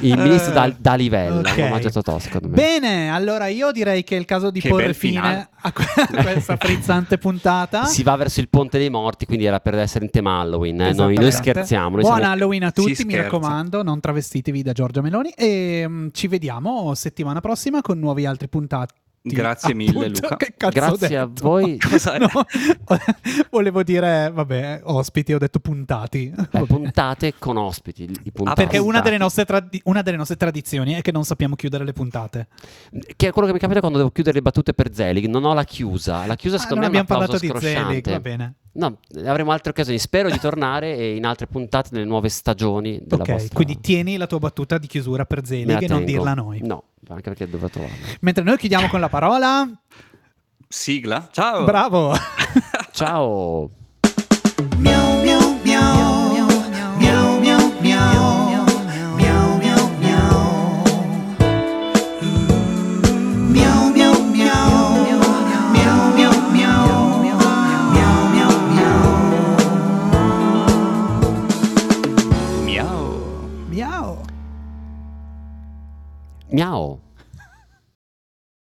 il ministro da, da livella, Ok. un omaggio a Totò secondo me. Bene, allora io direi che è il caso di Che porre fine a, que- a questa frizzante puntata. Si va verso il ponte dei morti, quindi era per essere in tema Halloween, eh, noi, noi scherziamo. Noi Buon siamo- Halloween a tutti, mi raccomando, non travestitevi da Giorgia Meloni e mm, ci vediamo settimana prossima con nuovi altri puntate. Grazie mille, appunto. Luca. Che cazzo ho Grazie a voi. No, volevo dire, vabbè, ospiti, ho detto puntati. Vabbè. puntate con ospiti. i puntati. Perché una delle, tradi- una delle nostre tradizioni è che non sappiamo chiudere le puntate. Che è quello che mi capita quando devo chiudere le battute per Zelig. Non ho la chiusa. La chiusa, Ah, secondo non me, è un abbiamo applauso parlato di Zelig, scrosciante. va bene. No, avremo altre occasioni. Spero di tornare e in altre puntate nelle nuove stagioni della Ok, vostra... quindi tieni la tua battuta di chiusura per Zelig e non dirla a noi. No, anche perché dove trovarla. Mentre noi chiudiamo con la parola, Sigla? Ciao! bravo! Ciao! Miau.